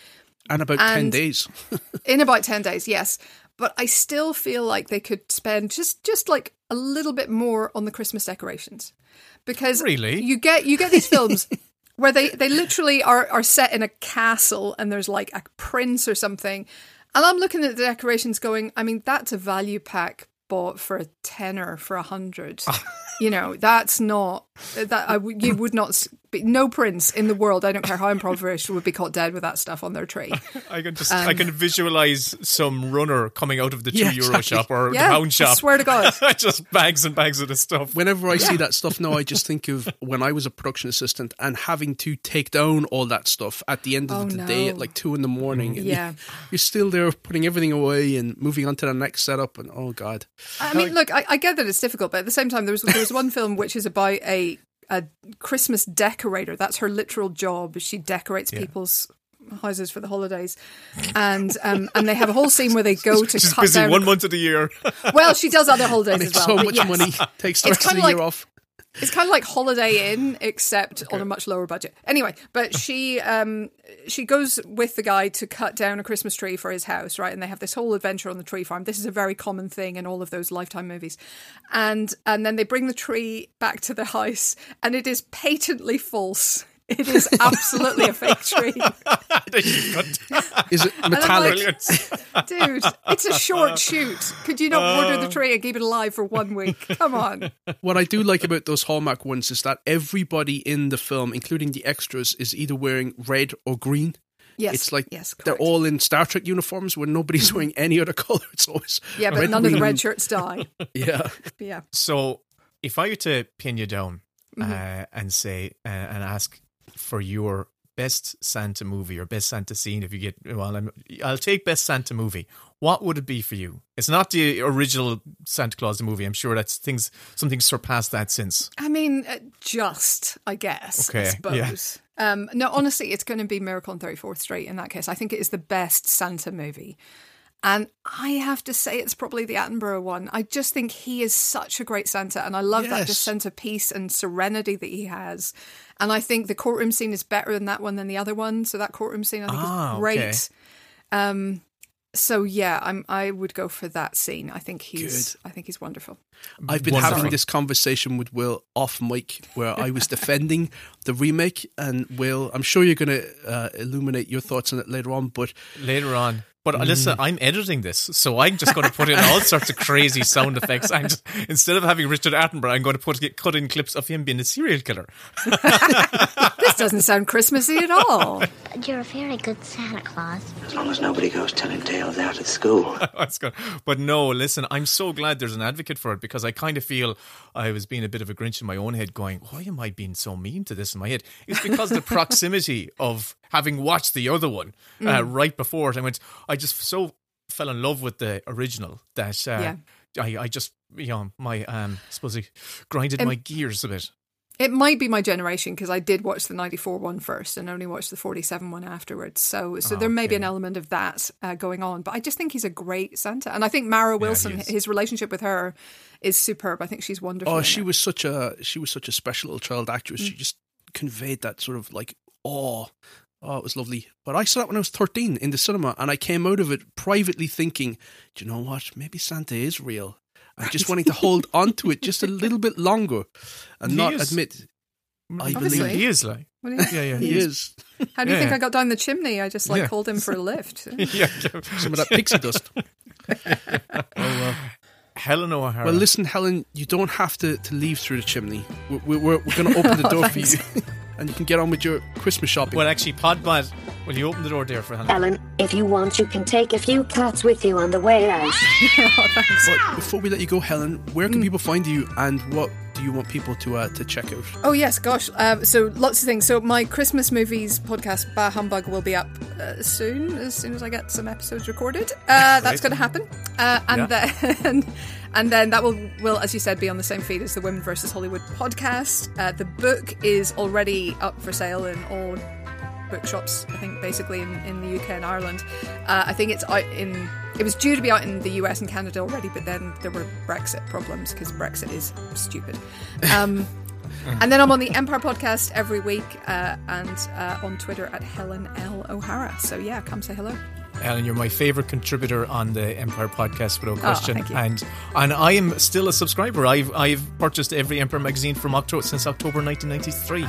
And about ten days. in about 10 days yes but i still feel like they could spend just just like a little bit more on the christmas decorations because Really? you get you get these films where they they literally are are set in a castle and there's like a prince or something and i'm looking at the decorations going i mean that's a value pack bought for a tenner for a hundred. You know that's not that I, w- you would not s- But no prince in the world, I don't care how impoverished, would be caught dead with that stuff on their tree. I can just Um, I can visualize some runner coming out of the two Yeah, euro exactly. shop or Yeah, the pound shop. I shop. swear to God. just bags and bags of the stuff. Whenever I see that stuff now, I just think of when I was a production assistant and having to take down all that stuff at the end of Oh, the day at like two in the morning. And Yeah. You're still there putting everything away and moving on to the next setup. And oh, God. I mean, look, I, I get that it's difficult, but at the same time, there was there was one film which is about a a Christmas decorator. That's her literal job. She decorates Yeah. people's houses for the holidays, and um and they have a whole scene where they go to She's cut busy down. one month of the year. Well, she does other holidays as well. so much yes. money. Takes the It's rest of the year like- off. It's kind of like Holiday Inn, except on a much lower budget. Anyway, but she um she goes with the guy to cut down a Christmas tree for his house, right? And they have this whole adventure on the tree farm. This is a very common thing in all of those Lifetime movies. And and then they bring the tree back to the house, and it is patently false. It is absolutely a fake tree. Is it metallic? like, Dude, it's a short shoot. Could you not order Uh. the tree and keep it alive for one week? Come on. what I do like about those Hallmark ones is that everybody in the film, including the extras, is either wearing red or green. Yes, It's like yes, they're all in Star Trek uniforms where nobody's wearing any other color. It's always Yeah, but red, none of the red shirts die. Yeah. Yeah. So, if I were to pin you down Mhm. uh, and say uh, and ask for your best Santa movie or best Santa scene, if you get well, I'm, I'll take best Santa movie. What would it be for you? It's not the original Santa Claus movie. I'm sure that's things something surpassed that since. I mean, uh, just, I guess, I Okay, suppose. Um, no, honestly, it's going to be Miracle on 34th Street in that case. I think it is the best Santa movie. And I have to say, it's probably the Attenborough one. I just think he is such a great Santa. And I love that just sense of peace and serenity that he has. And I think the courtroom scene is better than that one than the other one. So that courtroom scene, I think, Ah, is great. okay. Um, so yeah, I'm. I would go for that scene. I think he's. Good. I think he's wonderful. I've been Wonderful. having this conversation with Will off mic where I was defending the remake, and Will, I'm sure you're going to uh, illuminate your thoughts on it later on, but later on. But uh, Mm. listen, I'm editing this, so I'm just going to put in all sorts of crazy sound effects. I'm just, instead of having Richard Attenborough, I'm going to put get cut in clips of him being a serial killer. This doesn't sound Christmassy at all. You're a very good Santa Claus. As long as nobody goes telling tales out at school. That's good. But no, listen, I'm so glad there's an advocate for it because I kind of feel I was being a bit of a Grinch in my own head, going, "Why am I being so mean to this in my head?" It's because the proximity of having watched the other one uh, Mm. right before it. I went, I just so fell in love with the original that uh, I, I just, you know, my, um, I suppose it grinded Um, my gears a bit. It might be my generation because I did watch the 94 one first and only watched the 47 one afterwards. So so Oh, there may be an element of that uh, going on. But I just think he's a great Santa. And I think Mara Wilson, is. his relationship with her is superb. I think she's wonderful. oh, she it. was such a she was such a special little child actress. Mm. She just conveyed that sort of like awe. Oh, it was lovely. But I saw that when I was 13 in the cinema, and I came out of it privately thinking, do you know what? Maybe Santa is real. I'm just wanting to hold on to it just a little bit longer and He not is. admit. I Obviously. believe He is like, What do yeah, yeah, he is. How do you Yeah, think yeah. I got down the chimney? I just like Yeah. called him for a lift. yeah. Some of that pixie dust. oh, well. Helen O'Hara. Well, listen, Helen, you don't have to, to leave through the chimney. We're, we're, we're going to open the door for you, and you can get on with your Christmas shopping. Well, actually, Podbad, will you open the door there for Helen? Ellen, if you want, you can take a few cats with you on the way out. oh, thanks. But before we let you go, Helen, where Mm. can people find you, and what do you want people to uh, to check out? Oh yes, gosh. Um, so lots of things. So my Christmas movies podcast, Bah Humbug, will be up uh, soon. As soon as I get some episodes recorded, uh, that's going to happen. Uh, and Yeah. then, and then that will will, as you said, be on the same feed as the Women versus Hollywood podcast. Uh, the book is already up for sale in all bookshops. I think basically in, in the UK and Ireland. Uh, I think it's out in. It was due to be out in the US and Canada already, but then there were Brexit problems because Brexit is stupid. Um, and then I'm on the Empire podcast every week uh, and uh, on Twitter at Helen L. O'Hara. So yeah, come say hello. Ellen, you're my favorite contributor on the Empire podcast, without Oh, question. you. And and I am still a subscriber. I've I've purchased every Empire magazine from October since October 1993.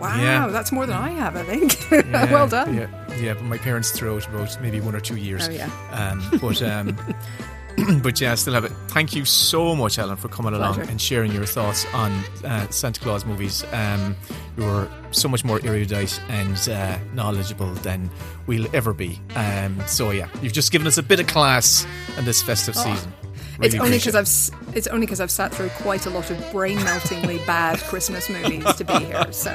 Wow, Yeah. that's more than I have, I think. Yeah, well done. Yeah, yeah, but my parents threw out about maybe one or two years. Oh, yeah. Um, but um, but yeah, I still have it. Thank you so much, Helen, for coming along Pleasure. and sharing your thoughts on uh, Santa Claus movies. Um, you were so much more erudite and uh, knowledgeable than we'll ever be. Um, so yeah, you've just given us a bit of class in this festive Oh. season. It's only because I've it's only because I've sat through quite a lot of brain meltingly bad Christmas movies to be here. So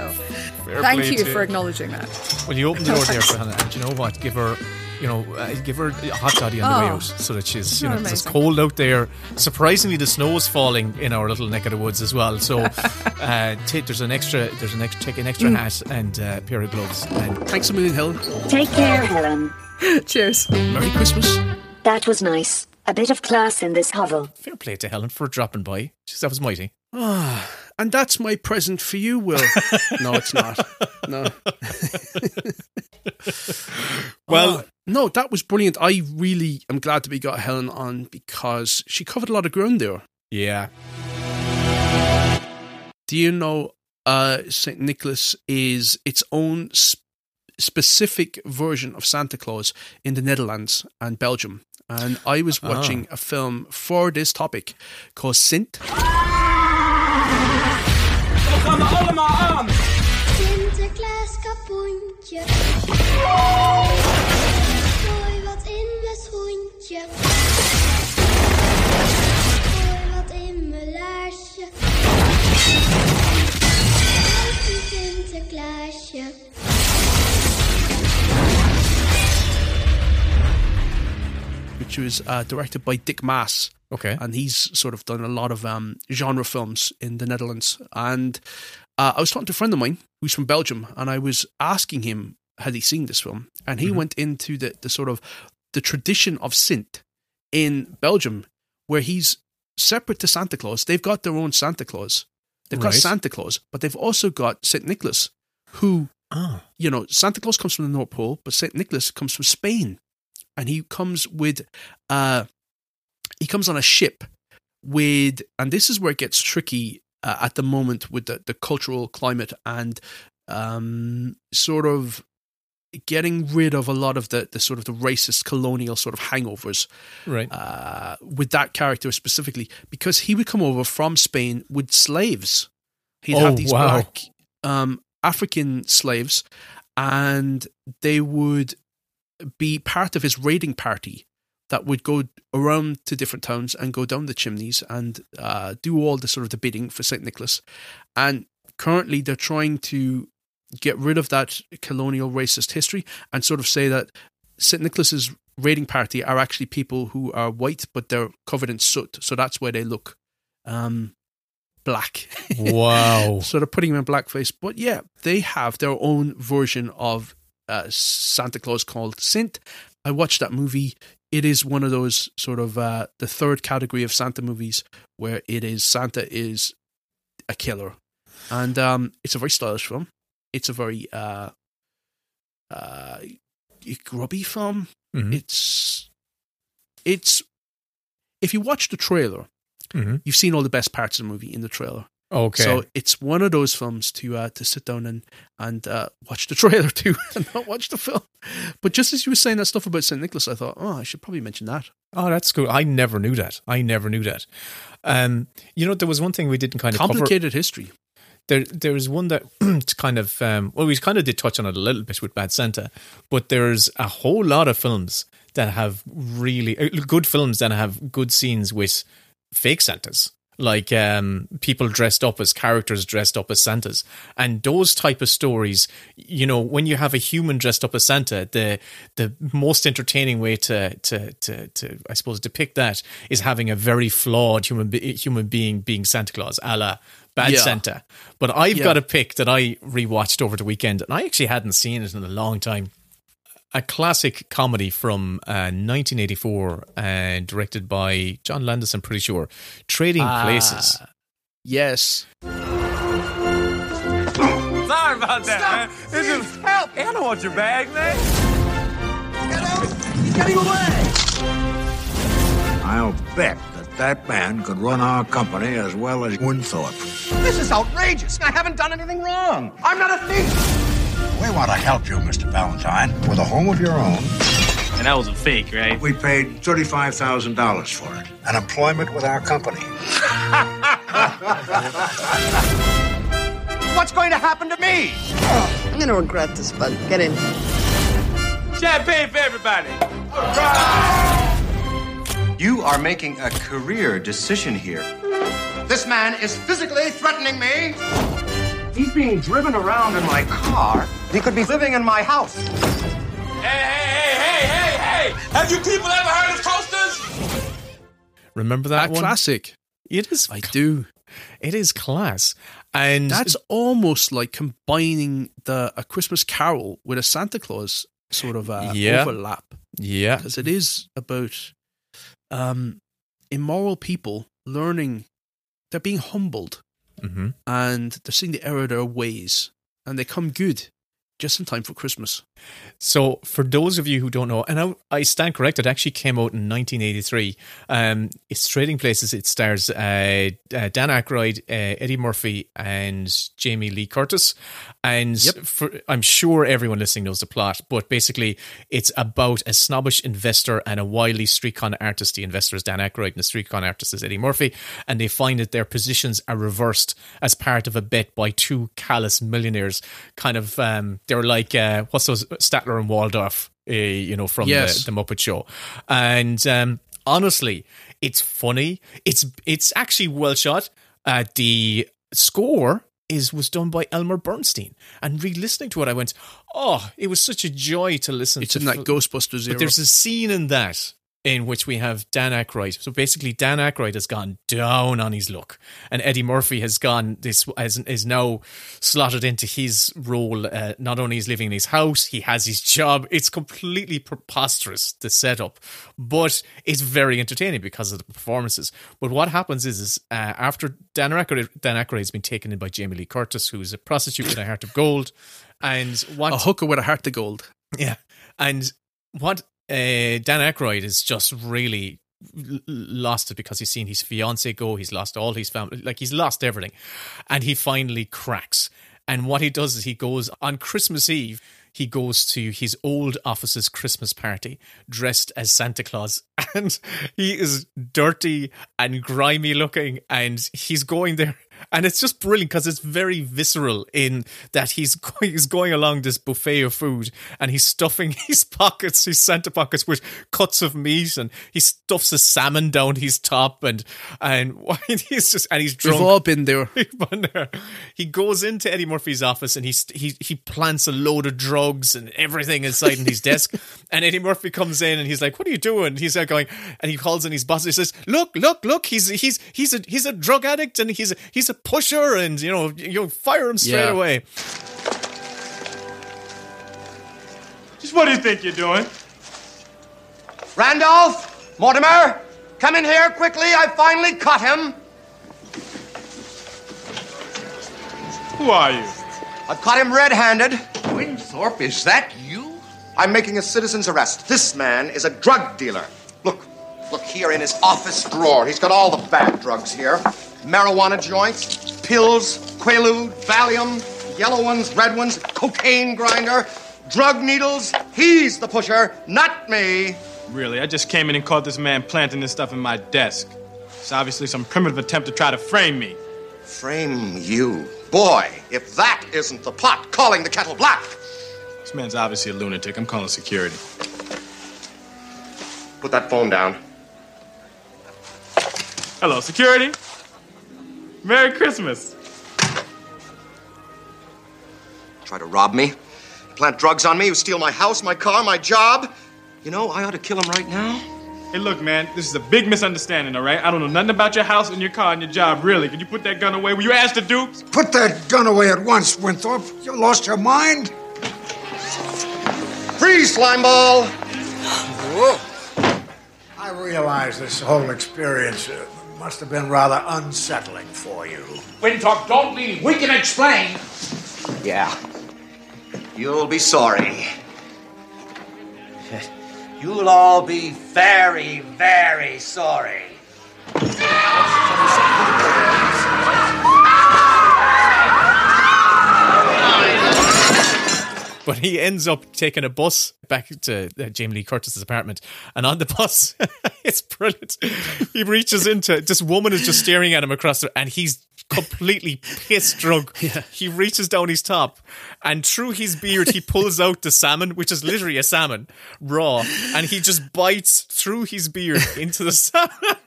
Fair thank you to for acknowledging that. Well, you opened the door there for Hannah, and you know what? Give her, you know, uh, give her a hot toddy on the way Oh. out, so that she's, you know, it's cold out there. Surprisingly, the snow is falling in our little neck of the woods as well. So, uh, take, there's an extra, there's an extra, take an extra Mm. hat and uh, pair of gloves. And thanks a million, Helen. Take care, Helen. Cheers. Merry Christmas. That was nice. A bit of class in this hovel. Fair play to Helen for dropping by. Jeez, that was mighty. Ah, and that's my present for you, Will. no, it's not. No. Well- Oh, no, that was brilliant. I really am glad that we got Helen on because she covered a lot of ground there. Yeah. Do you know uh, St. Nicholas is its own sp- specific version of Santa Claus in the Netherlands and Belgium? And I was Ah. watching a film for this topic called Sint. Sinterklaas kapoentje. Gooi wat in mijn schoentje. Gooi wat in mijn laarsje. Sinterklaasje. which was uh, directed by Dick Maas. Okay. And he's sort of done a lot of um, genre films in the Netherlands. And uh, I was talking to a friend of mine who's from Belgium, and I was asking him, had he seen this film? And he Mhm. went into the, the sort of the tradition of Sint in Belgium, where he's separate to Santa Claus. They've got their own Santa Claus. They've got Santa Claus, but they've also got St. Nicholas, who Ah. you know, Santa Claus comes from the North Pole, but Saint Nicholas comes from Spain, and he comes with, uh, he comes on a ship with, and this is where it gets tricky uh, at the moment with the, the cultural climate and um, sort of getting rid of a lot of the, the sort of the racist colonial sort of hangovers Right. uh, with that character specifically because he would come over from Spain with slaves. He'd Oh, have these wow. black um, African slaves, and they would be part of his raiding party that would go around to different towns and go down the chimneys and uh, do all the sort of the bidding for Saint Nicholas. And currently, they're trying to get rid of that colonial racist history and sort of say that St. Nicholas's raiding party are actually people who are white, but they're covered in soot. So that's why they look um, black. Wow. so they're putting him in blackface. But yeah, they have their own version of uh, Santa Claus called Sint. I watched that movie. It is one of those sort of uh, the third category of Santa movies where it is Santa is a killer, and um, it's a very stylish film. It's a very uh, uh, grubby film. Mhm. It's it's if you watch the trailer, Mhm. you've seen all the best parts of the movie in the trailer. Okay. So it's one of those films to uh, to sit down and and uh, watch the trailer too, and not watch the film. But just as you were saying that stuff about Saint Nicholas, I thought, oh, I should probably mention that. Oh, that's cool. I never knew that. I never knew that. Um, you know, there was one thing we didn't kind of Complicated cover. history. There, there was one that kind of um, well, we kind of did touch on it a little bit with Bad Santa, but there's a whole lot of films that have really uh, good films that have good scenes with fake Santas, like um, people dressed up as characters dressed up as Santas, and those type of stories. You know, when you have a human dressed up as Santa, the the most entertaining way to to to, to I suppose depict that is having a very flawed human be- human being being Santa Claus, a la Bad Yeah. Santa. But I've Yeah. got a pick that I rewatched over the weekend, and I actually hadn't seen it in a long time. A classic comedy from uh, 1984, uh, directed by John Landis. I'm pretty sure. Trading Ah, Places. Yes. Sorry about that, man. This is help. I don't want your bag, man. He's getting away! I'll bet that that man could run our company as well as Winthorpe. This is outrageous. I haven't done anything wrong. I'm not a thief. We want to help you, Mr. Valentine, with a home of your own And that was a fake, right? We paid $35,000 for it. An employment with our company. What's going to happen to me? I'm gonna regret this, but get in. Champagne for everybody. You are making a career decision here. This man is physically threatening me. He's being driven around in my car. He could be living in my house. Hey, hey, hey, hey, hey! Have you people ever heard of toasters? Remember that A one? classic. It is. I do. It is class, and That's almost like combining the a Christmas Carol with a Santa Claus sort of uh, Yeah. overlap yeah, because it is about um, immoral people learning they're being humbled hmm and they're seeing the error of their ways and they come good just in time for Christmas. So, for those of you who don't know, and I, I stand corrected, it actually came out in 1983. Um, it's Trading Places. It stars uh, uh, Dan Aykroyd, uh, Eddie Murphy, and Jamie Lee Curtis. And for, I'm sure everyone listening knows the plot, but basically, it's about a snobbish investor and a wily street con artist. The investor is Dan Aykroyd, and the street con artist is Eddie Murphy. And they find that their positions are reversed as part of a bet by two callous millionaires. Kind of, um, they're like, uh, what's those, Statler and Waldorf, uh, you know, from Yes. the, the Muppet Show. And um, honestly, it's funny. It's it's actually well shot. Uh, the score is was done by Elmer Bernstein. And re-listening to it, I went, "Oh, it was such a joy to listen." It's to in that Ghostbusters era. But there's a scene in that in which we have Dan Aykroyd. So basically, Dan Aykroyd has gone down on his luck, and Eddie Murphy has gone this is, is now slotted into his role. Uh, not only is living in his house, he has his job. It's completely preposterous the setup, but it's very entertaining because of the performances. But what happens is, is uh, after Dan Aykroyd, Dan Aykroyd has been taken in by Jamie Lee Curtis, who's a prostitute with a heart of gold, and what a hooker with a heart of gold. yeah. And what uh, Dan Aykroyd is just really lost it because he's seen his fiance go, he's lost all his family, like he's lost everything. And he finally cracks. And what he does is he goes on Christmas Eve, he goes to his old office's Christmas party dressed as Santa Claus. And he is dirty and grimy looking. And he's going there. And it's just brilliant because it's very visceral in that he's going, he's going along this buffet of food and he's stuffing his pockets, his Santa pockets, with cuts of meat, and he stuffs a salmon down his top, and and he's just and he's drunk. We've all been there. Been there. He goes into Eddie Murphy's office and he he he plants a load of drugs and everything inside in his desk. And Eddie Murphy comes in and he's like, "What are you doing?" He's like going, and he calls in his boss. And he says, "Look, look, look! He's he's he's a he's a drug addict and he's a, he's a pusher, and you know you'll fire him straight Yeah. away." Just what do you think you're doing? Randolph, Mortimer, come in here quickly. I finally caught him. Who are you? I've caught him red-handed. Winthorpe, is that you? I'm making a citizen's arrest. This man is a drug dealer. Look, look here in his office drawer. He's got all the bad drugs here. Marijuana joints, pills, Quaalude, Valium, yellow ones, red ones, cocaine grinder, drug needles. He's the pusher, not me. Really, I just came in and caught this man planting this stuff in my desk. It's obviously some primitive attempt to try to frame me. Frame you. Boy, if that isn't the pot calling the kettle black. This man's obviously a lunatic. I'm calling security. Put that phone down. Hello, security. Merry Christmas. Try to rob me, plant drugs on me, you steal my house, my car, my job. You know, I ought to kill him right now. Hey, look, man, this is a big misunderstanding, all right? I don't know nothing about your house and your car and your job, really. Can you put that gun away? Were you asked to do? Put that gun away at once, Winthorpe. You lost your mind? Freeze, slimeball! I realize this whole experience uh, must have been rather unsettling for you. Winthorpe, don't leave. We can explain. Yeah. You'll be sorry. You'll all be very, very sorry. But he ends up taking a bus back to uh, Jamie Lee Curtis's apartment, and on the bus, it's brilliant. He reaches into this woman is just staring at him across the, and he's completely pissed drunk. Yeah. He reaches down his top, and through his beard, he pulls out the salmon, which is literally a salmon, raw, and he just bites through his beard into the salmon.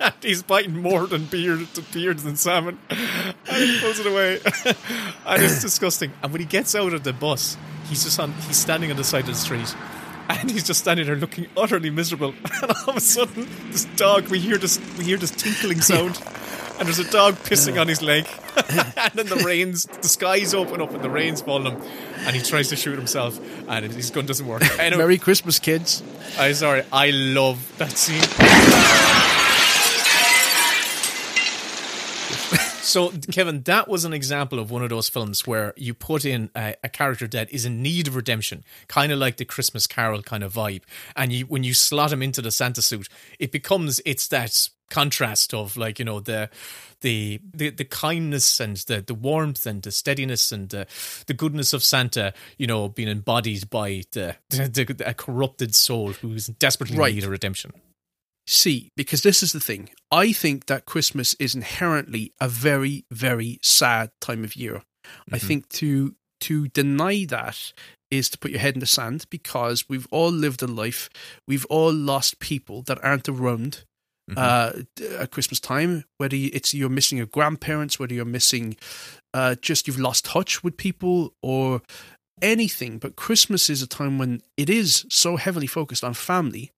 he's biting more than beard, beard than salmon, and he pulls it away, and it's disgusting. And when he gets out of the bus, he's just on, he's standing on the side of the street. And he's just standing there looking utterly miserable. And all of a sudden, this dog, we hear this, we hear this tinkling sound and there's a dog pissing on his leg. and then the rains, the skies open up and the rain's falling him, and he tries to shoot himself, and his gun doesn't work. Anyway, Merry Christmas, kids. I'm sorry, I love that scene. So, Kevin, that was an example of one of those films where you put in a, a character that is in need of redemption, kind of like the Christmas Carol kind of vibe, and you when you slot him into the Santa suit, it becomes it's that contrast of like you know the the the, the kindness and the, the warmth and the steadiness and the, the goodness of Santa, you know, being embodied by the, the, the a corrupted soul who's desperately Right. in need of redemption. See, because this is the thing. I think that Christmas is inherently a very, very sad time of year. I Mhm. think to to deny that is to put your head in the sand because we've all lived a life. We've all lost people that aren't around uh, at Christmas time. Whether it's you're missing your grandparents, whether you're missing uh, just you've lost touch with people or anything. But Christmas is a time when it is so heavily focused on family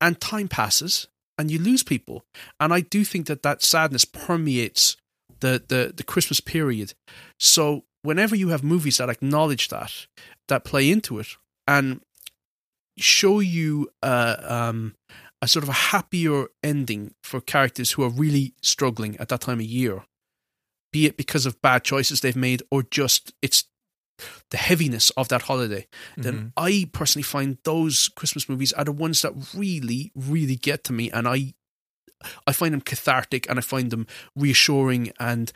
and time passes and you lose people. And I do think that that sadness permeates the, the, the Christmas period. So whenever you have movies that acknowledge that, that play into it and show you uh, um, a sort of a happier ending for characters who are really struggling at that time of year, be it because of bad choices they've made or just it's the heaviness of that holiday, then I personally find those Christmas movies are the ones that really, really get to me, and I, I find them cathartic and I find them reassuring, and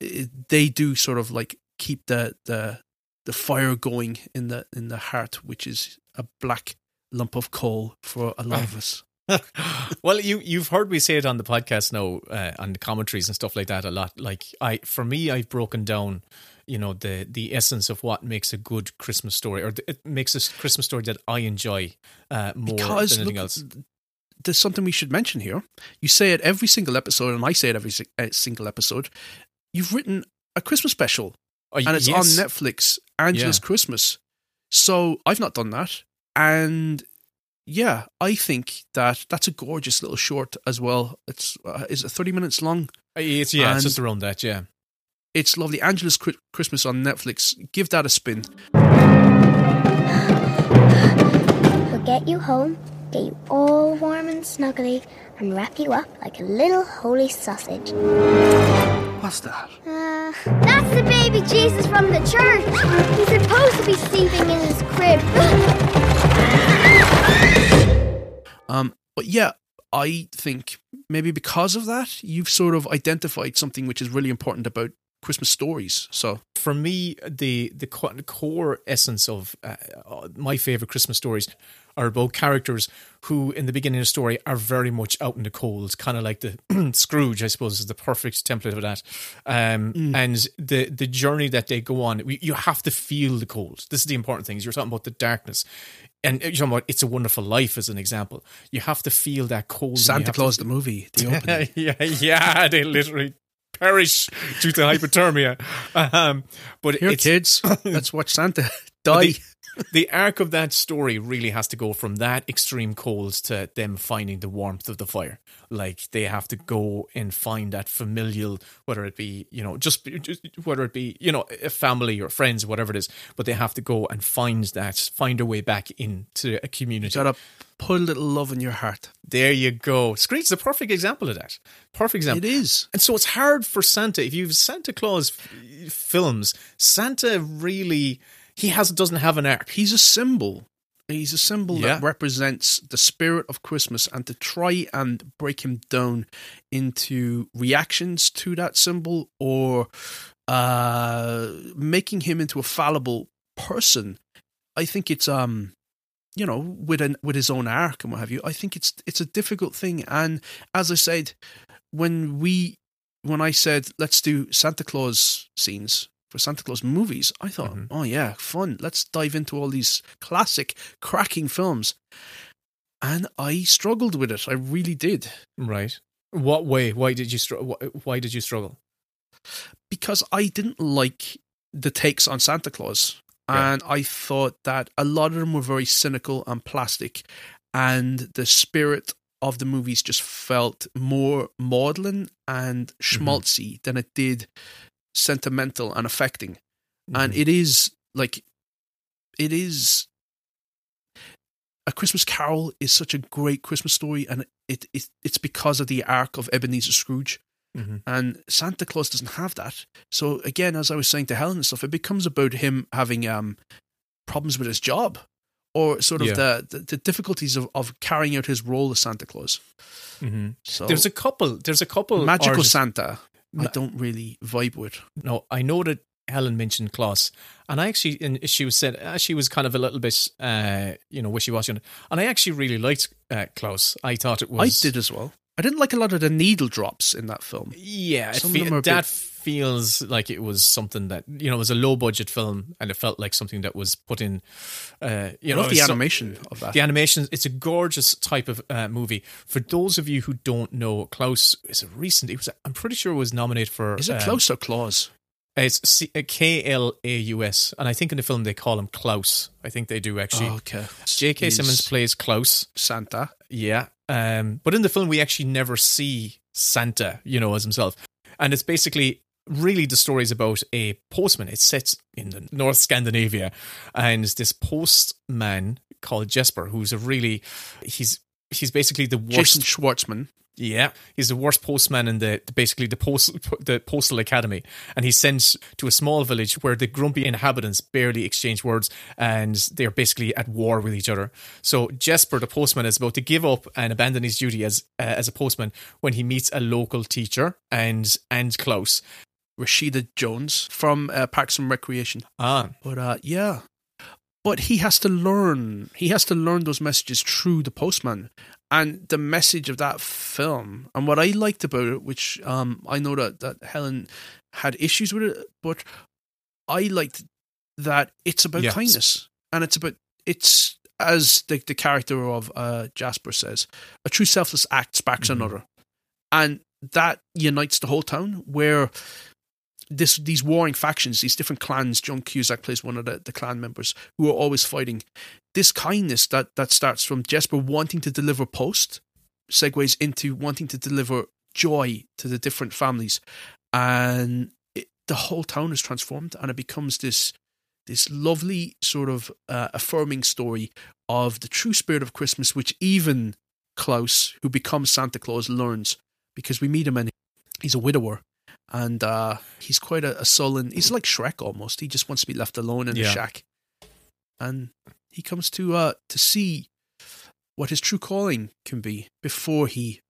eh, they do sort of like keep the the the fire going in the in the heart, which is a black lump of coal for a lot of us. well, you you've heard me say it on the podcast now, uh, on the commentaries and stuff like that a lot. Like I, for me, I've broken down, you know, the the essence of what makes a good Christmas story, or the, it makes a Christmas story that I enjoy uh, more because than anything look, else. there's something we should mention here. You say it every single episode, and I say it every si- uh, single episode. You've written a Christmas special, Oh, and it's yes. on Netflix. Angela's Yeah. Christmas. So I've not done that, and yeah, I think that that's a gorgeous little short as well. It's uh, is it thirty minutes long? It's yeah, it's just around that. Yeah. It's lovely. Angela's Christmas on Netflix. Give that a spin. We'll get you home, get you all warm and snuggly, and wrap you up like a little holy sausage. What's that? Uh, that's the baby Jesus from the church. He's supposed to be sleeping in his crib. Um, but yeah, I think maybe because of that, you've sort of identified something which is really important about Christmas stories. So for me, the the core essence of uh, uh, my favorite Christmas stories are about characters who, in the beginning of the story, are very much out in the cold, kind of like the Scrooge, I suppose, is the perfect template of that. Um, Mm. And the the journey that they go on, we- you have to feel the cold. This is the important thing. is You're talking about the darkness. And you're talking about It's a Wonderful Life as an example. You have to feel that cold. Santa have to- Claus the movie, the opening. yeah, yeah, they literally perish due to hypothermia. Um, but Here, kids, let's watch Santa die. The, the arc of that story really has to go from that extreme cold to them finding the warmth of the fire. Like they have to go and find that familial, whether it be you know just, just whether it be you know a family or friends, whatever it is. But they have to go and find that, find a way back into a community. You gotta put a little love in your heart. There you go. Scrooge's a perfect example of that. Perfect example. It is. And so it's hard for Santa. If you've Santa Claus f- films, Santa really he has doesn't have an arc. He's a symbol. He's a symbol Yeah. that represents the spirit of Christmas, and to try and break him down into reactions to that symbol or uh, making him into a fallible person, I think it's um, you know, with an with his own arc and what have you. I think it's it's a difficult thing. And as I said, when we when I said let's do Santa Claus scenes for Santa Claus movies, I thought, mm-hmm. oh yeah, fun. Let's dive into all these classic, cracking films. And I struggled with it. I really did. Right. What way? Why did you str- Why did you struggle? because I didn't like the takes on Santa Claus. And I thought that a lot of them were very cynical and plastic, and the spirit of the movies just felt more maudlin and mm-hmm. schmaltzy than it did sentimental and affecting. And it is like, it is. A Christmas Carol is such a great Christmas story, and it, it it's because of the arc of Ebenezer Scrooge. Mhm. And Santa Claus doesn't have that. So again, as I was saying to Helen and stuff, it becomes about him having um, problems with his job, or sort of Yeah. the, the the difficulties of, of carrying out his role as Santa Claus. hmm So There's a couple. There's a couple. magical origins- Santa. I don't really vibe with. No, I know that Helen mentioned Klaus, and I actually, and she was said uh, she was kind of a little bit, uh, you know, wishy washy, and I actually really liked uh, Klaus. I thought it was. I did as well. I didn't like a lot of the needle drops in that film. Yeah, it Some of fe- them are a that bit- feels like it was something that you know it was a low budget film, and it felt like something that was put in. Uh, you know, the so- animation of that. The animation, it's a gorgeous type of uh, movie. For those of you who don't know, Klaus is a recent. It was, I'm pretty sure, it was nominated for. Is it um, Klaus or Claus? It's C- uh, K L A U S, and I think in the film they call him Klaus. I think they do actually. Oh, okay. J.K. He's Simmons plays Klaus. Santa. Yeah, um, but in the film we actually never see Santa, you know, as himself, and it's basically really the story is about a postman. It's set in the North Scandinavia, and this postman called Jesper, who's a really he's he's basically the worst. Jason Schwartzman. Yeah, he's the worst postman in the basically the post the postal academy, and he's sent to a small village where the grumpy inhabitants barely exchange words, and they're basically at war with each other. So Jesper, the postman, is about to give up and abandon his duty as uh, as a postman when he meets a local teacher and and Klaus. Rashida Jones from uh, Parks and Recreation. Ah, But uh, yeah, but he has to learn. He has to learn those messages through the postman. And the message of that film, and what I liked about it, which um, I know that, that Helen had issues with it, but I liked that it's about Yes. kindness, and it's about it's as the the character of uh, Jasper says, a true selfless act sparks another, and that unites the whole town. Where this these warring factions, these different clans. John Cusack plays one of the, the clan members who are always fighting. This kindness that that starts from Jesper wanting to deliver post segues into wanting to deliver joy to the different families, and it, the whole town is transformed, and it becomes this this lovely sort of uh, affirming story of the true spirit of Christmas, which even Klaus, who becomes Santa Claus, learns because we meet him and he's a widower and uh, he's quite a, a sullen. He's like Shrek almost. He just wants to be left alone in Yeah. a shack, and he comes to uh, to see what his true calling can be before he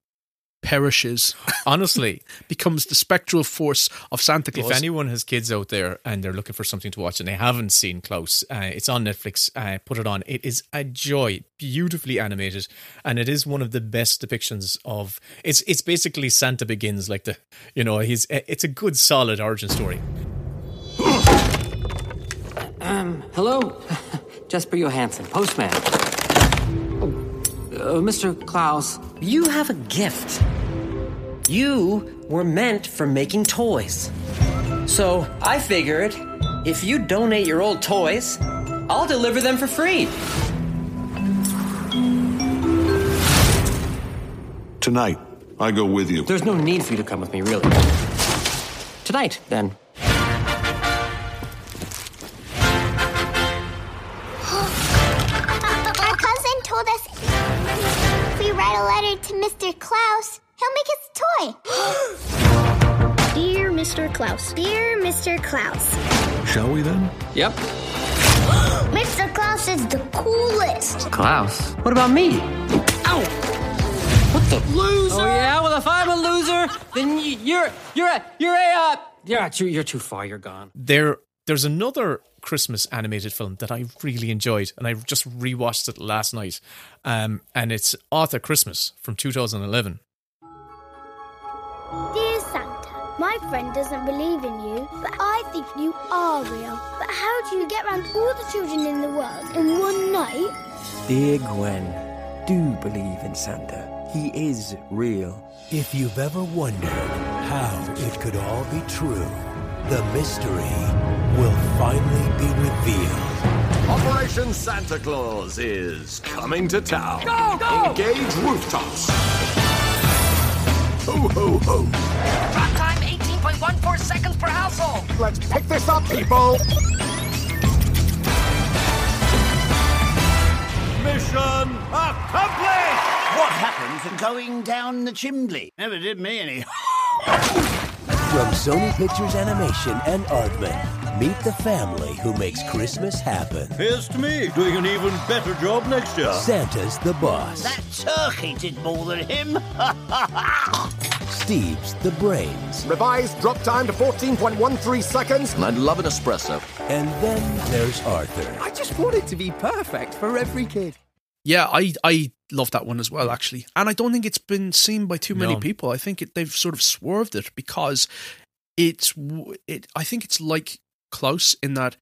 perishes. Honestly, becomes the spectral force of Santa Claus. If anyone has kids out there and they're looking for something to watch and they haven't seen Klaus, uh, it's on Netflix. Uh, put it on. It is a joy, beautifully animated, and it is one of the best depictions of. It's it's basically Santa Begins, like the you know he's. It's a good solid origin story. Um, hello? Jesper Johansen, postman. Uh, Mr. Klaus. You have a gift. You were meant for making toys. So I figured if you donate your old toys, I'll deliver them for free. Tonight, I go with you. There's no need for you to come with me, really. Tonight, then. Mr. Klaus, he'll make us a toy. Dear Mr. Klaus. Dear Mr. Klaus. Shall we then? Yep. Mr. Klaus is the coolest. Klaus? What about me? Ow! What the loser? Oh yeah. Well, if I'm a loser, then you're you're a you're a uh, you're too you're too far. You're gone. There there's another Christmas animated film that I really enjoyed, and I just rewatched it last night. Um, and it's Arthur Christmas from 2011. Dear Santa, my friend doesn't believe in you, but I think you are real. But how do you get around all the children in the world in one night? Dear Gwen, do believe in Santa. He is real. If you've ever wondered how it could all be true, the mystery will finally be revealed. Operation Santa Claus is coming to town. Go, go! Engage rooftops. Ho, ho, ho. Drop time 18.14 seconds per household. Let's pick this up, people. Mission accomplished! What happened to going down the chimney? Never did me any. From Sony Pictures Animation and Aardman, meet the family who makes Christmas happen. Here's to me, doing an even better job next year. Santa's the boss. That turkey did more than him. Steve's the brains. Revised drop time to 14.13 seconds. And I'd love an espresso. And then there's Arthur. I just want it to be perfect for every kid. Yeah, I I love that one as well, actually, and I don't think it's been seen by too many No. people. I think it, they've sort of swerved it because it's it. I think it's like Klaus in that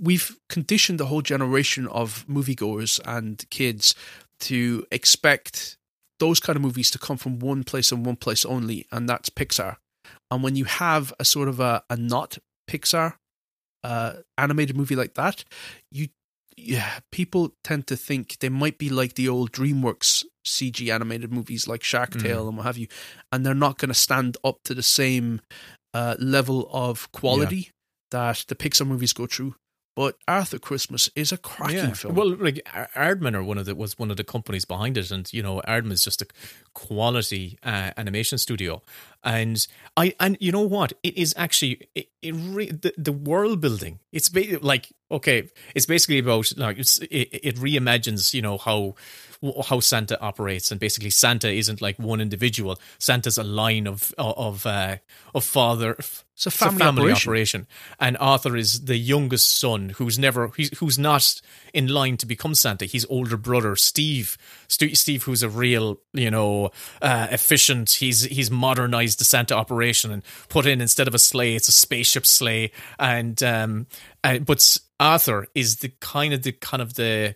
we've conditioned the whole generation of moviegoers and kids to expect those kind of movies to come from one place and one place only, and that's Pixar. And when you have a sort of a, a not Pixar uh, animated movie like that, you yeah, people tend to think they might be like the old DreamWorks CG animated movies like Shark Tale Mm. and what have you, and they're not going to stand up to the same uh, level of quality that the Pixar movies go through. But Arthur Christmas is a cracking film. Well, like Ar- Aardman are one of the was one of the companies behind it, and you know Aardman is just a quality uh, animation studio, and I and you know what it is actually it, it re, the the world building. It's ba- like okay, it's basically about like it's, it, it reimagines you know how how Santa operates, and basically Santa isn't like one individual. Santa's a line of of uh, of father. It's a family operation. operation. And Arthur is the youngest son who's never he's, who's not in line to become Santa. His older brother Steve, Steve, who's a real you know uh, efficient. He's he's modernized the Santa operation and put in instead of a sleigh, it's a spaceship sleigh. And um, and but Arthur is the kind of the kind of the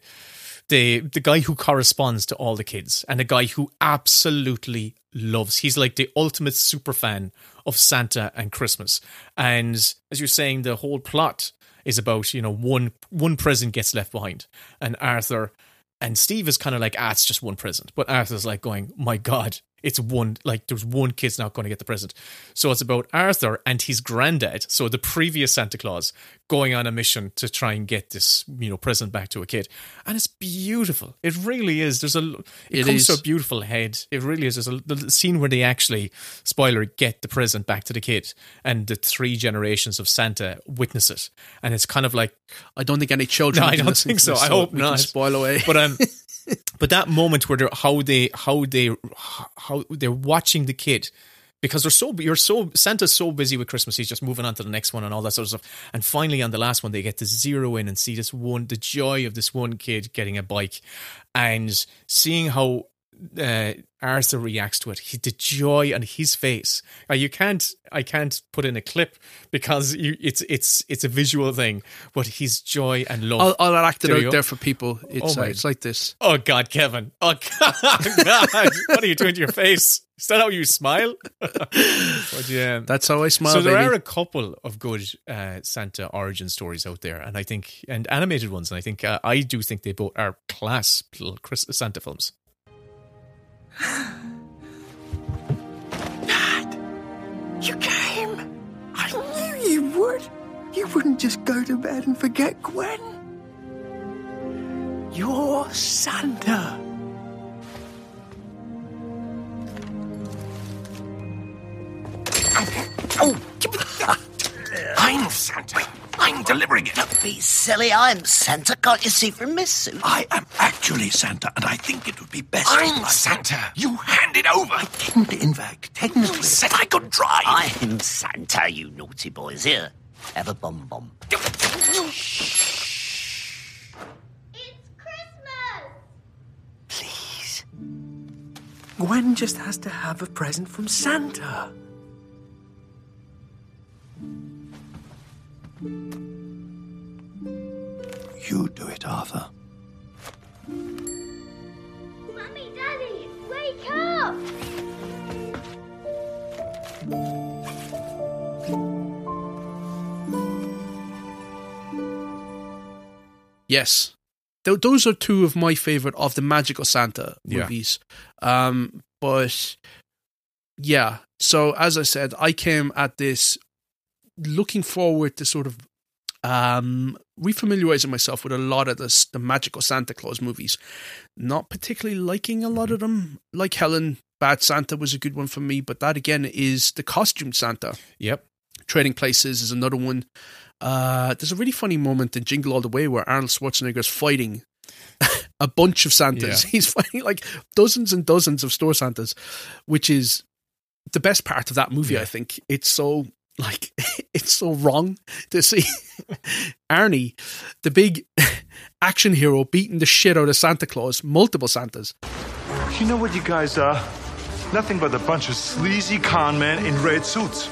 the the guy who corresponds to all the kids and the guy who absolutely loves he's like the ultimate super fan of Santa and Christmas. And as you're saying the whole plot is about you know one one present gets left behind and Arthur and Steve is kind of like ah it's just one present but Arthur's like going my god it's one like there's one kid's not going to get the present so it's about Arthur and his granddad so the previous Santa Claus going on a mission to try and get this you know present back to a kid and it's beautiful it really is there's a it, It comes is. to a beautiful head it really is there's a the scene where they actually spoiler get the present back to the kid and the three generations of Santa witness it and it's kind of like I don't think any children. no, I don't think to so. I hope not. Spoil away. But um, but that moment where they're how they how they how they're watching the kid because they're so you're so Santa's so busy with Christmas, he's just moving on to the next one and all that sort of stuff. And finally, on the last one, they get to zero in and see this one, the joy of this one kid getting a bike, and seeing how uh, Arthur reacts to it. He, the joy on his face. Uh, you can't, I can't put in a clip because you, it's it's it's a visual thing. But his joy and love. I'll, I'll act it you out there for people. It's Oh uh, it's like this. Oh God, Kevin! Oh God, God. what are you doing to your face? Is that how you smile? but yeah, That's how I smile. so there baby. are a couple of good uh, Santa origin stories out there, and I think and animated ones, and I think uh, I do think they both are class little Chris, Santa films. You came. I knew you would. You wouldn't just go to bed and forget Gwen. You're Santa. Oh, I'm Santa. I'm delivering it. Don't be silly. I'm Santa. Can't you see from this suit? I am actually Santa, and I think it would be best. I'm Santa. You hand it over. I didn't, in fact. Technically, said I could drive. I'm Santa, you naughty boys. Here, Have a bum bum. Shhh. It's Christmas. Please. Gwen just has to have a present from Santa. You do it, Arthur. Mummy, Daddy, wake up! Yes. Th- those are two of my favorite of the Magical Santa Yeah. movies. Um, but yeah, so as I said, I came at this looking forward to sort of um, refamiliarizing myself with a lot of this, the Magical Santa Claus movies. Not particularly liking a lot of them. Like Helen, Bad Santa was a good one for me, but that again is the costume Santa. Yep. Trading Places is another one. Uh, there's a really funny moment in Jingle All the Way where Arnold Schwarzenegger's fighting a bunch of Santas. Yeah. He's fighting like dozens and dozens of store Santas, which is the best part of that movie. I think it's so like it's so wrong to see Arnie, the big action hero, beating the shit out of Santa Claus, multiple Santas. You know what you guys are? Nothing but a bunch of sleazy con men in red suits.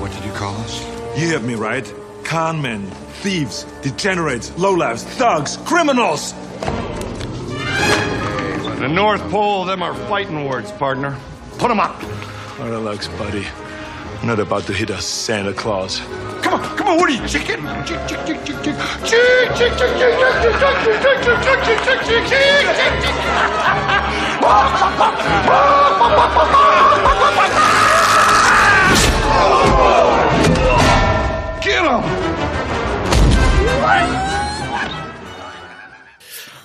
What did you call us? You heard me right. Con men, thieves, degenerates, lowlifes, thugs, criminals! The North Pole, them are fighting words, partner. Put them up! Relax, buddy. I'm not about to hit a Santa Claus. Come on, come on, what are you, chicken? Get him!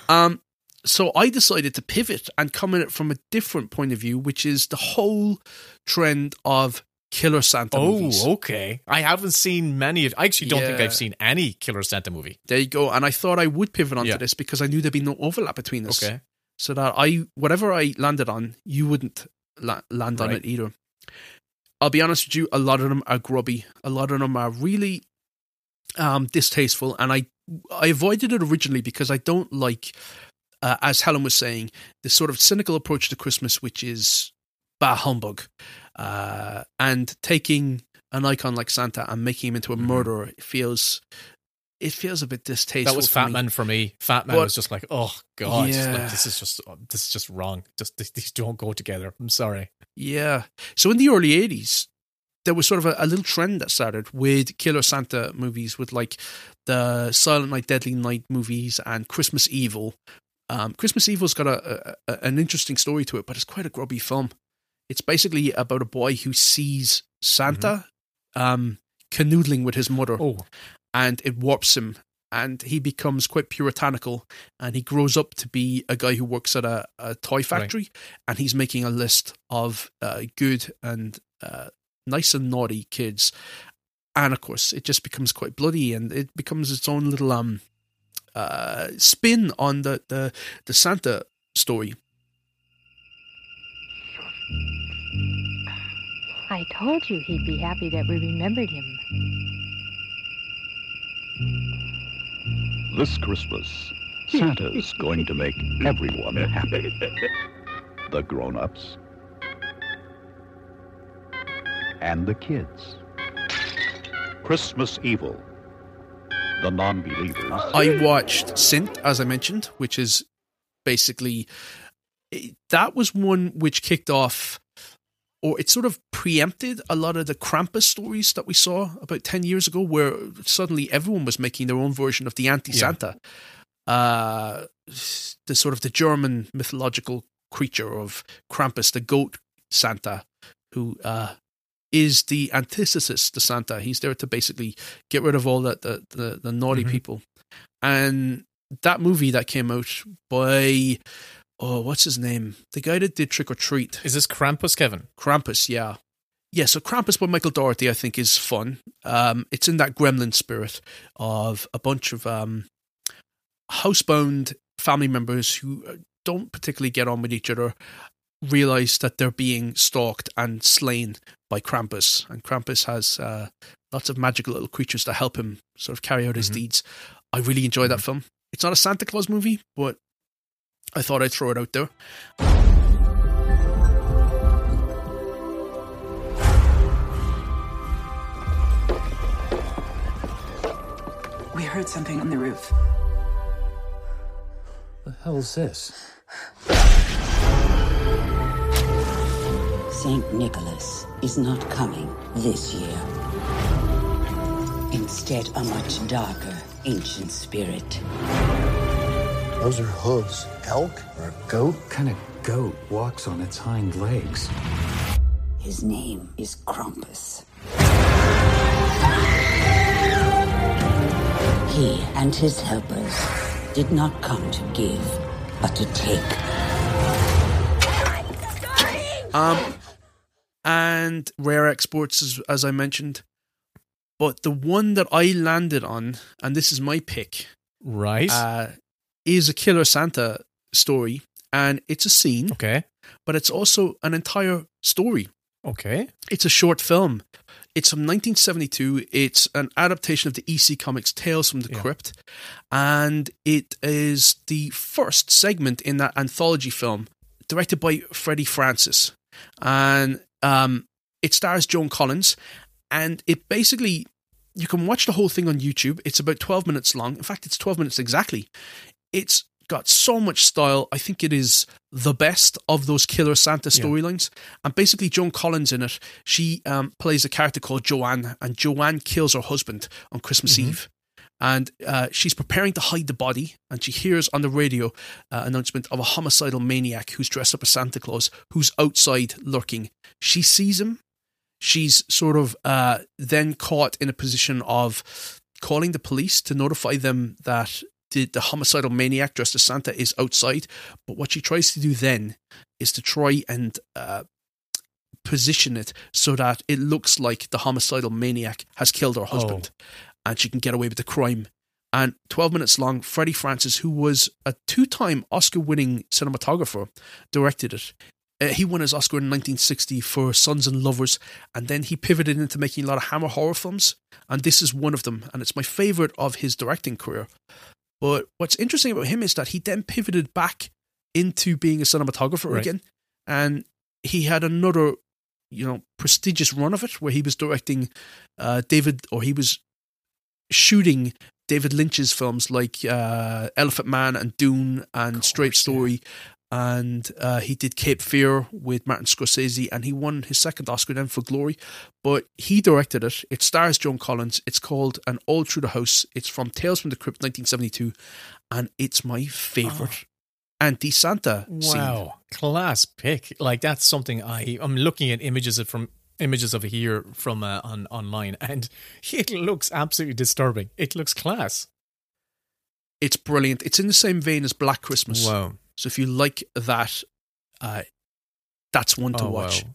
Um, so I decided to pivot and come at it from a different point of view, which is the whole trend of killer Santa movies. Oh, movies. okay. I haven't seen many. I actually don't think I've seen any Killer Santa movie. There you go. And I thought I would pivot onto Yeah. this because I knew there'd be no overlap between us. Okay. So that I, whatever I landed on, you wouldn't la- land on it either. I'll be honest with you, a lot of them are grubby. A lot of them are really um, distasteful. And I, I avoided it originally because I don't like, uh, as Helen was saying, this sort of cynical approach to Christmas, which is bah humbug. Uh, and taking an icon like Santa and making him into a murderer feels it feels a bit distasteful. Mm-hmm. That was Fat me. Man for me. Fat Man But- was just like, oh god, Yeah. like, this is just this is just wrong. Just these- these don't go together. I'm sorry. Yeah. So in the early 80s, there was sort of a, a little trend that started with Killer Santa movies, with like the Silent Night, Deadly Night movies and Christmas Evil. Um, Christmas Evil's got a, a, an interesting story to it, but it's quite a grubby film. It's basically about a boy who sees Santa um, canoodling with his mother, Oh. and it warps him, and he becomes quite puritanical, and he grows up to be a guy who works at a, a toy factory, and he's making a list of uh, good and uh, nice and naughty kids, and of course, it just becomes quite bloody, and it becomes its own little um uh, spin on the the the Santa story. I told you he'd be happy that we remembered him. This Christmas, Santa's going to make everyone happy. The grown-ups and the kids. Christmas Evil. The non-believers. I watched Sint, as I mentioned, which is basically eh, that was one which kicked off, or it sort of preempted a lot of the Krampus stories that we saw about ten years ago, where suddenly everyone was making their own version of the anti-Santa, uh, the sort of the German mythological creature of Krampus, the goat Santa, who uh, is the antithesis to Santa. He's there to basically get rid of all the the, the, the naughty Mhm. people. And that movie that came out by oh, what's his name? The guy that did Trick or Treat. Is this Krampus, Kevin? Krampus, yeah. Yeah, so Krampus by Michael Dougherty, I think, is fun. Um, it's in that gremlin spirit of a bunch of um, housebound family members who uh, don't particularly get on with each other realize that they're being stalked and slain by Krampus. And Krampus has uh, lots of magical little creatures to help him sort of carry out his Mhm. deeds. I really enjoy that film. It's not a Santa Claus movie, but I thought I'd throw it out there. We heard something on the roof. The hell's this? St. Nicholas is not coming this year. Instead, a much darker ancient spirit. Those are hooves. Elk or a goat? What kind of goat walks on its hind legs? His name is Krampus. He and his helpers did not come to give, but to take. Um, and rare exports, as, as I mentioned. But the one that I landed on, and this is my pick, Right. uh, is a Killer Santa story, and it's a scene. Okay. But it's also an entire story. Okay. It's a short film. It's from 1972. It's an adaptation of the EC Comics Tales from the Crypt, and it is the first segment in that anthology film, directed by Freddie Francis, and um, it stars Joan Collins, and it basically you can watch the whole thing on YouTube. It's about 12 minutes long. In fact, it's 12 minutes exactly. It's got so much style. I think it is the best of those Killer Santa Yeah. storylines. And basically, Joan Collins in it, she um, plays a character called Joanne, and Joanne kills her husband on Christmas Mhm. Eve. And uh, she's preparing to hide the body, and she hears on the radio uh, announcement of a homicidal maniac who's dressed up as Santa Claus, who's outside lurking. She sees him. She's sort of uh, then caught in a position of calling the police to notify them that the, the homicidal maniac dressed as Santa is outside. But what she tries to do then is to try and uh, position it so that it looks like the homicidal maniac has killed her husband and she can get away with the crime. And 12 minutes long, Freddie Francis, who was a two time Oscar winning cinematographer, directed it. Uh, he won his Oscar in 1960 for Sons and Lovers, and then he pivoted into making a lot of Hammer horror films, and this is one of them, and it's my favorite of his directing career. But what's interesting about him is that he then pivoted back into being a cinematographer Right. again, and he had another, you know, prestigious run of it where he was directing uh, David, or he was shooting David Lynch's films like uh, Elephant Man and Dune and Straight Story. And uh, he did Cape Fear with Martin Scorsese, and he won his second Oscar then for Glory. But he directed it. It stars Joan Collins. It's called And All Through the House. It's from Tales from the Crypt, 1972, and it's my favorite anti Santa scene. Wow, class pick! Like that's something I I'm looking at images of from images of here from uh, on online, and it looks absolutely disturbing. It looks class. It's brilliant. It's in the same vein as Black Christmas. Wow. So if you like that, uh, that's one to Oh, watch. wow.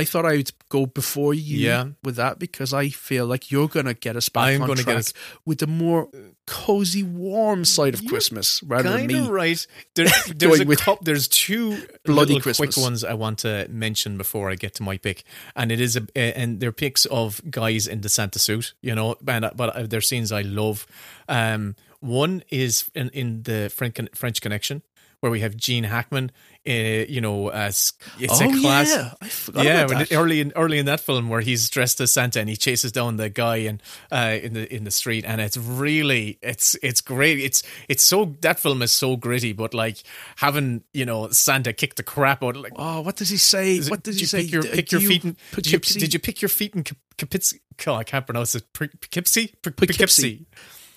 He's here, Mummy. I let him in. It's Santa. But I thought I would go before you Yeah. with that because I feel like you're going to get us back I'm on gonna track get us- with the more cozy, warm side of Christmas rather than me. right. There, there's a with. There's two bloody little Christmas. quick ones I want to mention before I get to my pick, and it is a eh, and they're picks of guys in the Santa suit, you know, and uh, but uh, they're scenes I love. Um, one is in in the French French Connection. Where we have Gene Hackman, uh, you know, as it's Oh, a class. yeah. I forgot yeah, about that. early in early in that film where he's dressed as Santa and he chases down the guy and uh, in the in the street, and it's really it's it's great. It's it's so that film is so gritty, but like having you know Santa kick the crap out. Like, oh, what does he say? What does did he say? Pick your, pick do your you feet in did you, did you pick your feet in Poughkeepsie? Oh, I can't pronounce it. Poughkeepsie. Poughkeepsie. Poughkeepsie.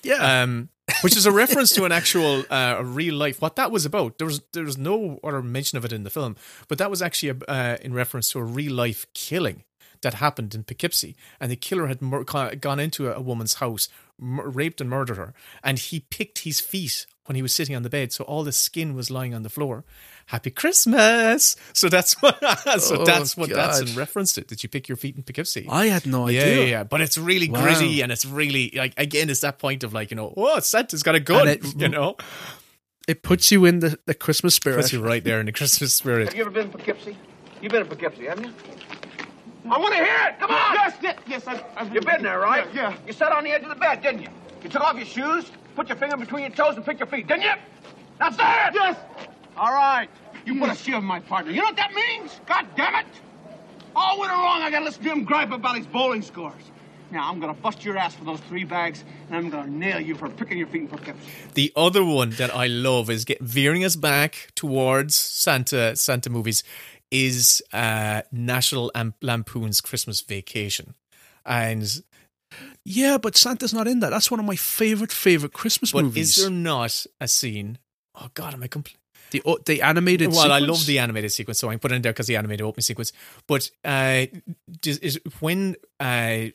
Yeah. Um, which is a reference to an actual uh, real life. What that was about. There was there was no other mention of it in the film, but that was actually a, uh, in reference to a real life killing that happened in Poughkeepsie, and the killer had mur- gone into a, a woman's house, mur- raped and murdered her, and he picked his feet when he was sitting on the bed, so all the skin was lying on the floor. Happy Christmas! So that's what. so Oh, that's what that's God. in reference to. Did you pick your feet in Poughkeepsie? I had no yeah, idea. yeah, yeah. But it's really Wow. gritty and it's really like again, it's that point of like you know, oh, Santa's got a gun. It- you know, It puts you in the, the Christmas spirit. puts you right there in the Christmas spirit. Have you ever been in Poughkeepsie? You've been in Poughkeepsie, haven't you? I want to hear it. Come on. Yes, yes, yes. I've, I've You've been there, right? Yeah, You sat on the edge of the bed, didn't you? You took off your shoes, put your finger between your toes, and picked your feet, didn't you? Now say it. Yes. All right. You put a shield in my partner. You know what that means? God damn it! All winter long, I gotta listen to him gripe about his bowling scores. Now I'm gonna bust your ass for those three bags, and I'm gonna nail you for picking your feet in Poughkeepsie. The other one that I love is get veering us back towards Santa Santa movies is uh, National Lampoon's Christmas Vacation, and Yeah, but Santa's not in that. That's one of my favorite favorite Christmas but movies. is there not a scene? Oh God, am I complete? The the animated. Well, I love the animated sequence, so I can put it in there because the animated opening sequence. But uh, is, is when uh,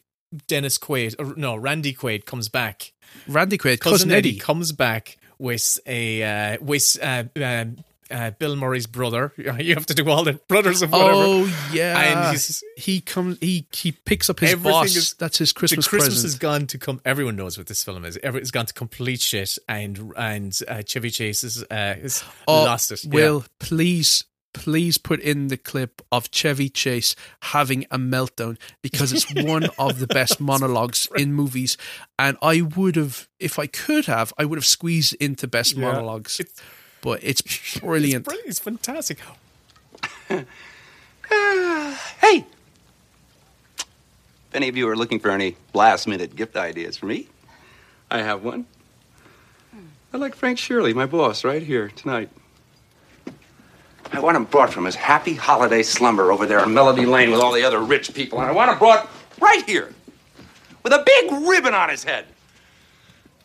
Dennis Quaid, or no, Randy Quaid comes back, Randy Quaid, cousin, cousin Eddie, Eddie. comes back with a uh, with uh, um, uh, Bill Murray's brother. You have to do all the brothers of whatever. Oh yeah, and he's, he comes. He he picks up his boss. is- That's his Christmas, Christmas present. has gone to come. Everyone knows what this film is. Every, it's gone to complete shit, and and uh, Chevy Chase is, uh, has Oh, lost it. Yeah. Will please please put in the clip of Chevy Chase having a meltdown because it's one of the best monologues in movies, and I would have, if I could have, I would have squeezed into best Yeah. monologues. But it's brilliant. It's brilliant. It's fantastic. Hey! If any of you are looking for any last minute gift ideas for me, I have one. I like Frank Shirley, my boss, right here tonight. I want him brought from his happy holiday slumber over there on Melody Lane with all the other rich people, and I want him brought right here with a big ribbon on his head.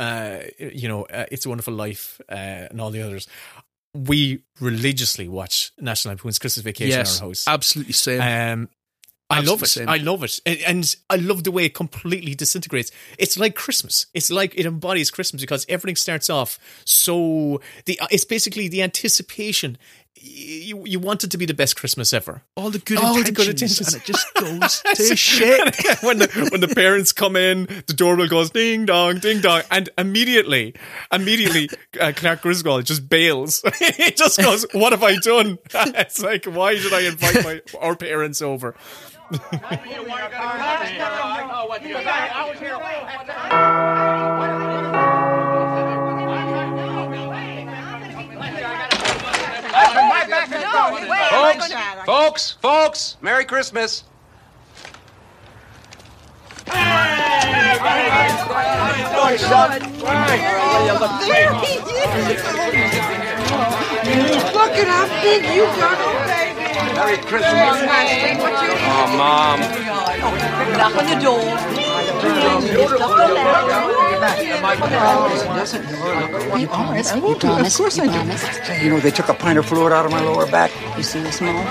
uh, you know, uh, It's a Wonderful Life uh, and all the others, we religiously watch National Lampoon's Christmas Vacation Yes, in our house. absolutely same. Um, I love it. same. I love it, and, and I love the way it completely disintegrates. It's like Christmas. It's like it embodies Christmas because everything starts off so the. It's basically the anticipation. You you want it to be the best Christmas ever. All the good All the intentions, good intentions. and it just goes to shit. when the when the parents come in, the doorbell goes ding dong, ding dong, and immediately, immediately, uh, Clark Griswold just bails. he just goes, "What have I done?" it's like, why did I invite my our parents over? Folks, folks, folks, Merry Christmas. Look at how big you got baby. Merry Christmas. Oh, Mom. Knock on the door. You promise? You promise? You promise? You know, they took a pint of fluid out of my lower back. You see this mole?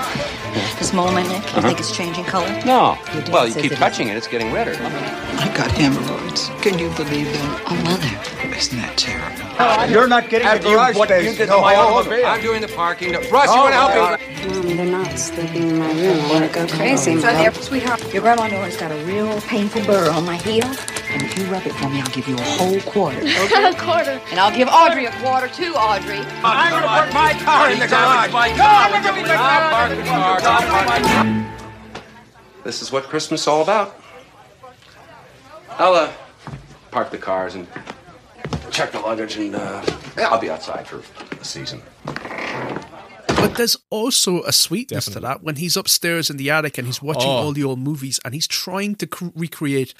This mole on my neck? You Uh-huh. think it's changing color? No. Well, you keep it touching it, it's getting redder. I got hemorrhoids. Can you believe that? Oh, mother. Isn't that terrible? You're not getting After the you, garage what space. you did no, to my hold automobile. on. I'm doing the parking. Russ, you want to help me? Mommy, they're not sleeping in my room. I want to go crazy. So there, sweetheart, Your grandma Nora's got a real painful burr on my heel, and if you rub it for me, I'll give you a whole quarter. a quarter. And I'll give Audrey a quarter too, Audrey. I'm going to put my car in the garage. My car. I'll park the park my car. This is what Christmas is all about. I'll uh, park the cars and check the luggage, and uh, yeah, I'll be outside for the season. But there's also a sweetness to that when he's upstairs in the attic and he's watching Oh. all the old movies and he's trying to cr- recreate.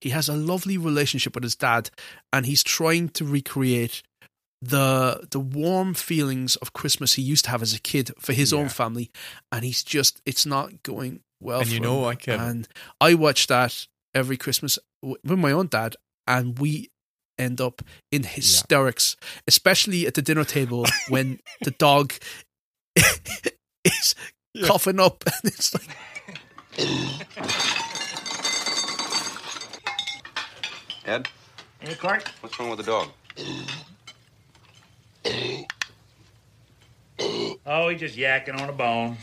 He has a lovely relationship with his dad, and he's trying to recreate the the warm feelings of Christmas he used to have as a kid for his own family, and he's just it's not going well. And you for know him. what, Kevin? And I watch that every Christmas with my own dad, and we end up in hysterics, especially at the dinner table when the dog is coughing up, and it's like. Ed, Hey, Clark. what's wrong with the dog? Oh, he's just yakking on a bone.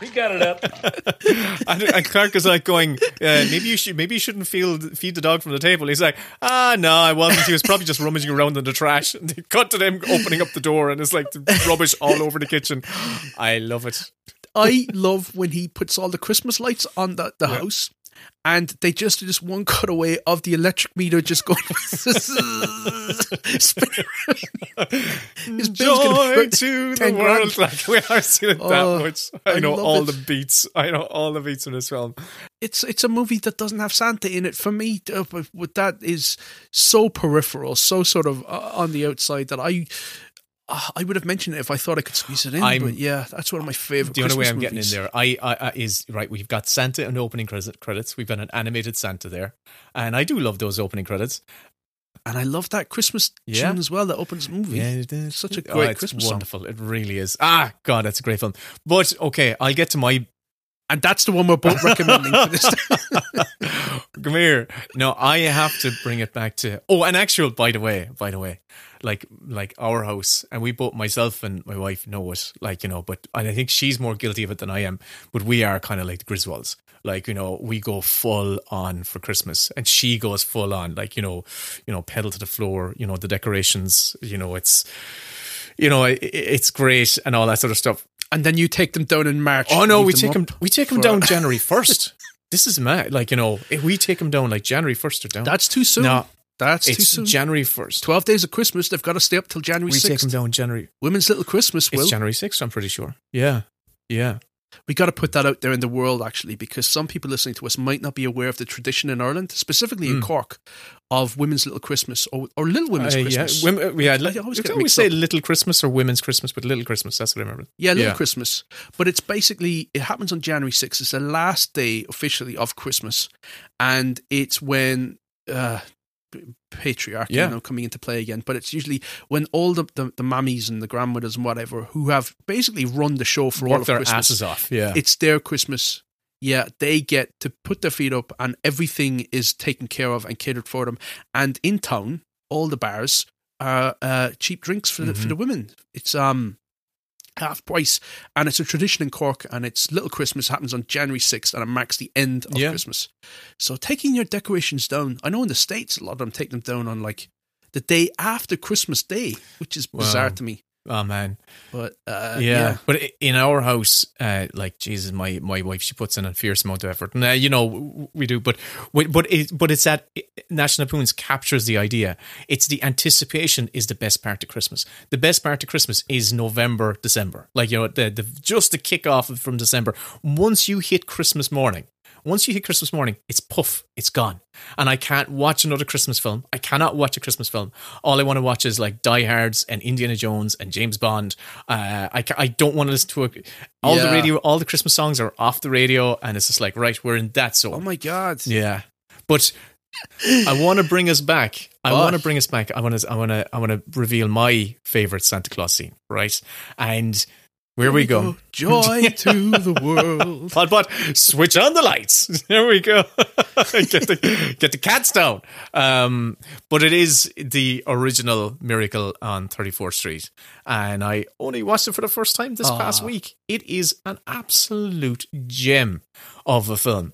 he got it up. and, and Clark is like going, uh, maybe you should, maybe you shouldn't feed feed the dog from the table. He's like, ah, no, I wasn't. He was probably just rummaging around in the trash. And they cut to them opening up the door, and it's like rubbish all over the kitchen. I love it. I love when he puts all the Christmas lights on the, the house and they just do this one cutaway of the electric meter just going spinning Joy to the 10 grand. world. Like we are seeing it that Oh, much. I, I know all it. the beats. I know all the beats in this film. It's it's a movie that doesn't have Santa in it. For me, uh, that is so peripheral, so sort of uh, on the outside that I. uh, I would have mentioned it if I thought I could squeeze it in, I'm- but yeah, that's one of my favorite. The only way Christmas I'm getting in there, I, I, I is right. We've got Santa the opening credit, credits. We've got an animated Santa there, and I do love those opening credits. and I love that Christmas Yeah. tune as well that opens the movie. Yeah, it is. Such a Oh, great it's Christmas song. wonderful. It really is. Ah, God, that's a great film. But okay, I'll get to my. And that's the one we're both recommending for this. Come here. No, I have to bring it back to. Oh, an actual. By the way, by the way, like like our house, and we both myself and my wife know it. Like you know, but and I think she's more guilty of it than I am. But we are kind of like the Griswolds. Like you know, we go full on for Christmas, and she goes full on. Like you know, you know, pedal to the floor. You know, the decorations. You know, it's. You know, it's great and all that sort of stuff. And then you take them down in March. Oh no, we them take them. We take them down January first. this is mad. Like you know, if we take them down like January first or down. That's too soon. No, That's too soon. January first. Twelve days of Christmas. They've got to stay up till January We take them down January. Women's Little Christmas. Will It's January sixth. I'm pretty sure. Yeah, yeah. We got to put that out there in the world actually, because some people listening to us might not be aware of the tradition in Ireland, specifically in Mm. Cork, of Women's Little Christmas or, or Little Women's Uh, Christmas. Yeah, women, yeah. I always you get can it always say up. Little Christmas or Women's Christmas, but Little Christmas. That's what I remember. Yeah, Little Christmas. But it's basically, it happens on January 6th. It's the last day officially of Christmas. And it's when uh, patriarchy, Yeah. you know, coming into play again. But it's usually when all the, the, the mammies and the grandmothers and whatever who have basically run the show for all of their Christmas. asses off. Yeah. It's their Christmas. Yeah, they get to put their feet up and everything is taken care of and catered for them. And in town, all the bars are uh, cheap drinks for the, for Mhm. the women. It's um half price and it's a tradition in Cork and it's Little Christmas happens on January 6th and it marks the end of Yeah. Christmas. So taking your decorations down, I know in the States a lot of them take them down on like the day after Christmas Day, which is bizarre Wow. to me. Oh man. But uh, yeah. yeah. but in our house, uh, like Jesus, my my wife, she puts in a fierce amount of effort, and uh, you know we do. But but it, but it's that National Lampoon's captures the idea. It's the anticipation is the best part of Christmas. The best part of Christmas is November, December. Like you know, the, the just the kickoff from December. Once you hit Christmas morning. Once you hit Christmas morning, it's puff, it's gone. And I can't watch another Christmas film. I cannot watch a Christmas film. All I want to watch is like Die Hards and Indiana Jones and James Bond. Uh, I, I don't want to listen to a, all the radio, all the Christmas songs are off the radio, and it's just like, right, we're in that zone. Oh my god. Yeah. But I want to bring us back. I want to bring us back. I want to I want to I want to reveal my favorite Santa Claus scene, right? And where we go. Joy to the world. Pod Pod, switch on the lights. There we go. get the get the cats down. Um, but it is the original Miracle on 34th Street, and I only watched it for the first time this past Ah. week. It is an absolute gem of a film.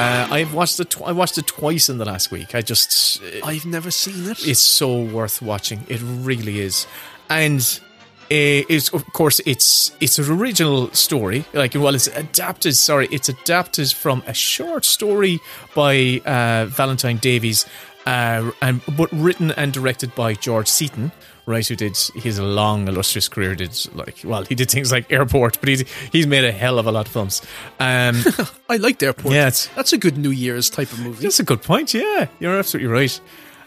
Uh, I've watched it. Tw- I watched it twice in the last week. I just I've never seen it. it's so worth watching. It really is, and uh, it's of course it's it's an original story. Like well, it's adapted. Sorry, it's adapted from a short story by uh, Valentine Davies, uh, and but written and directed by George Seaton. Right? Who did his long illustrious career? Did like well, he did things like Airport, but he's he's made a hell of a lot of films. Um, I liked Airport. Yeah, it's- that's a good New Year's type of movie. that's a good point. Yeah, you're absolutely right.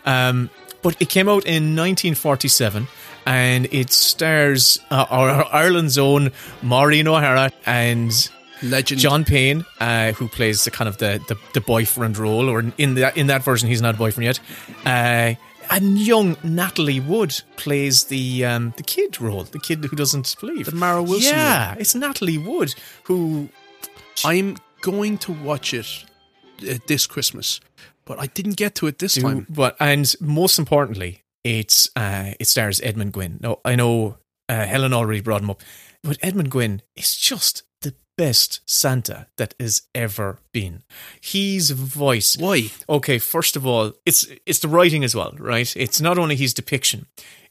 Um, but it came out in 1947, and it stars uh, our, Ireland's own Maureen O'Hara and Legend John Payne, uh, who plays the kind of the, the, the boyfriend role, or in that in that version, he's not a boyfriend yet. Uh, and young Natalie Wood plays the um, the kid role, the kid who doesn't believe. The Mara Wilson Yeah, it's Natalie Wood who I'm going to watch it uh, this Christmas, but I didn't get to it this do, time. but and most importantly, it's uh, it stars Edmund Gwenn. Now I know uh, Helen already brought him up, but Edmund Gwenn is just the best Santa that has ever been. His voice. Why? Okay, first of all, it's it's the writing as well, right? It's not only his depiction;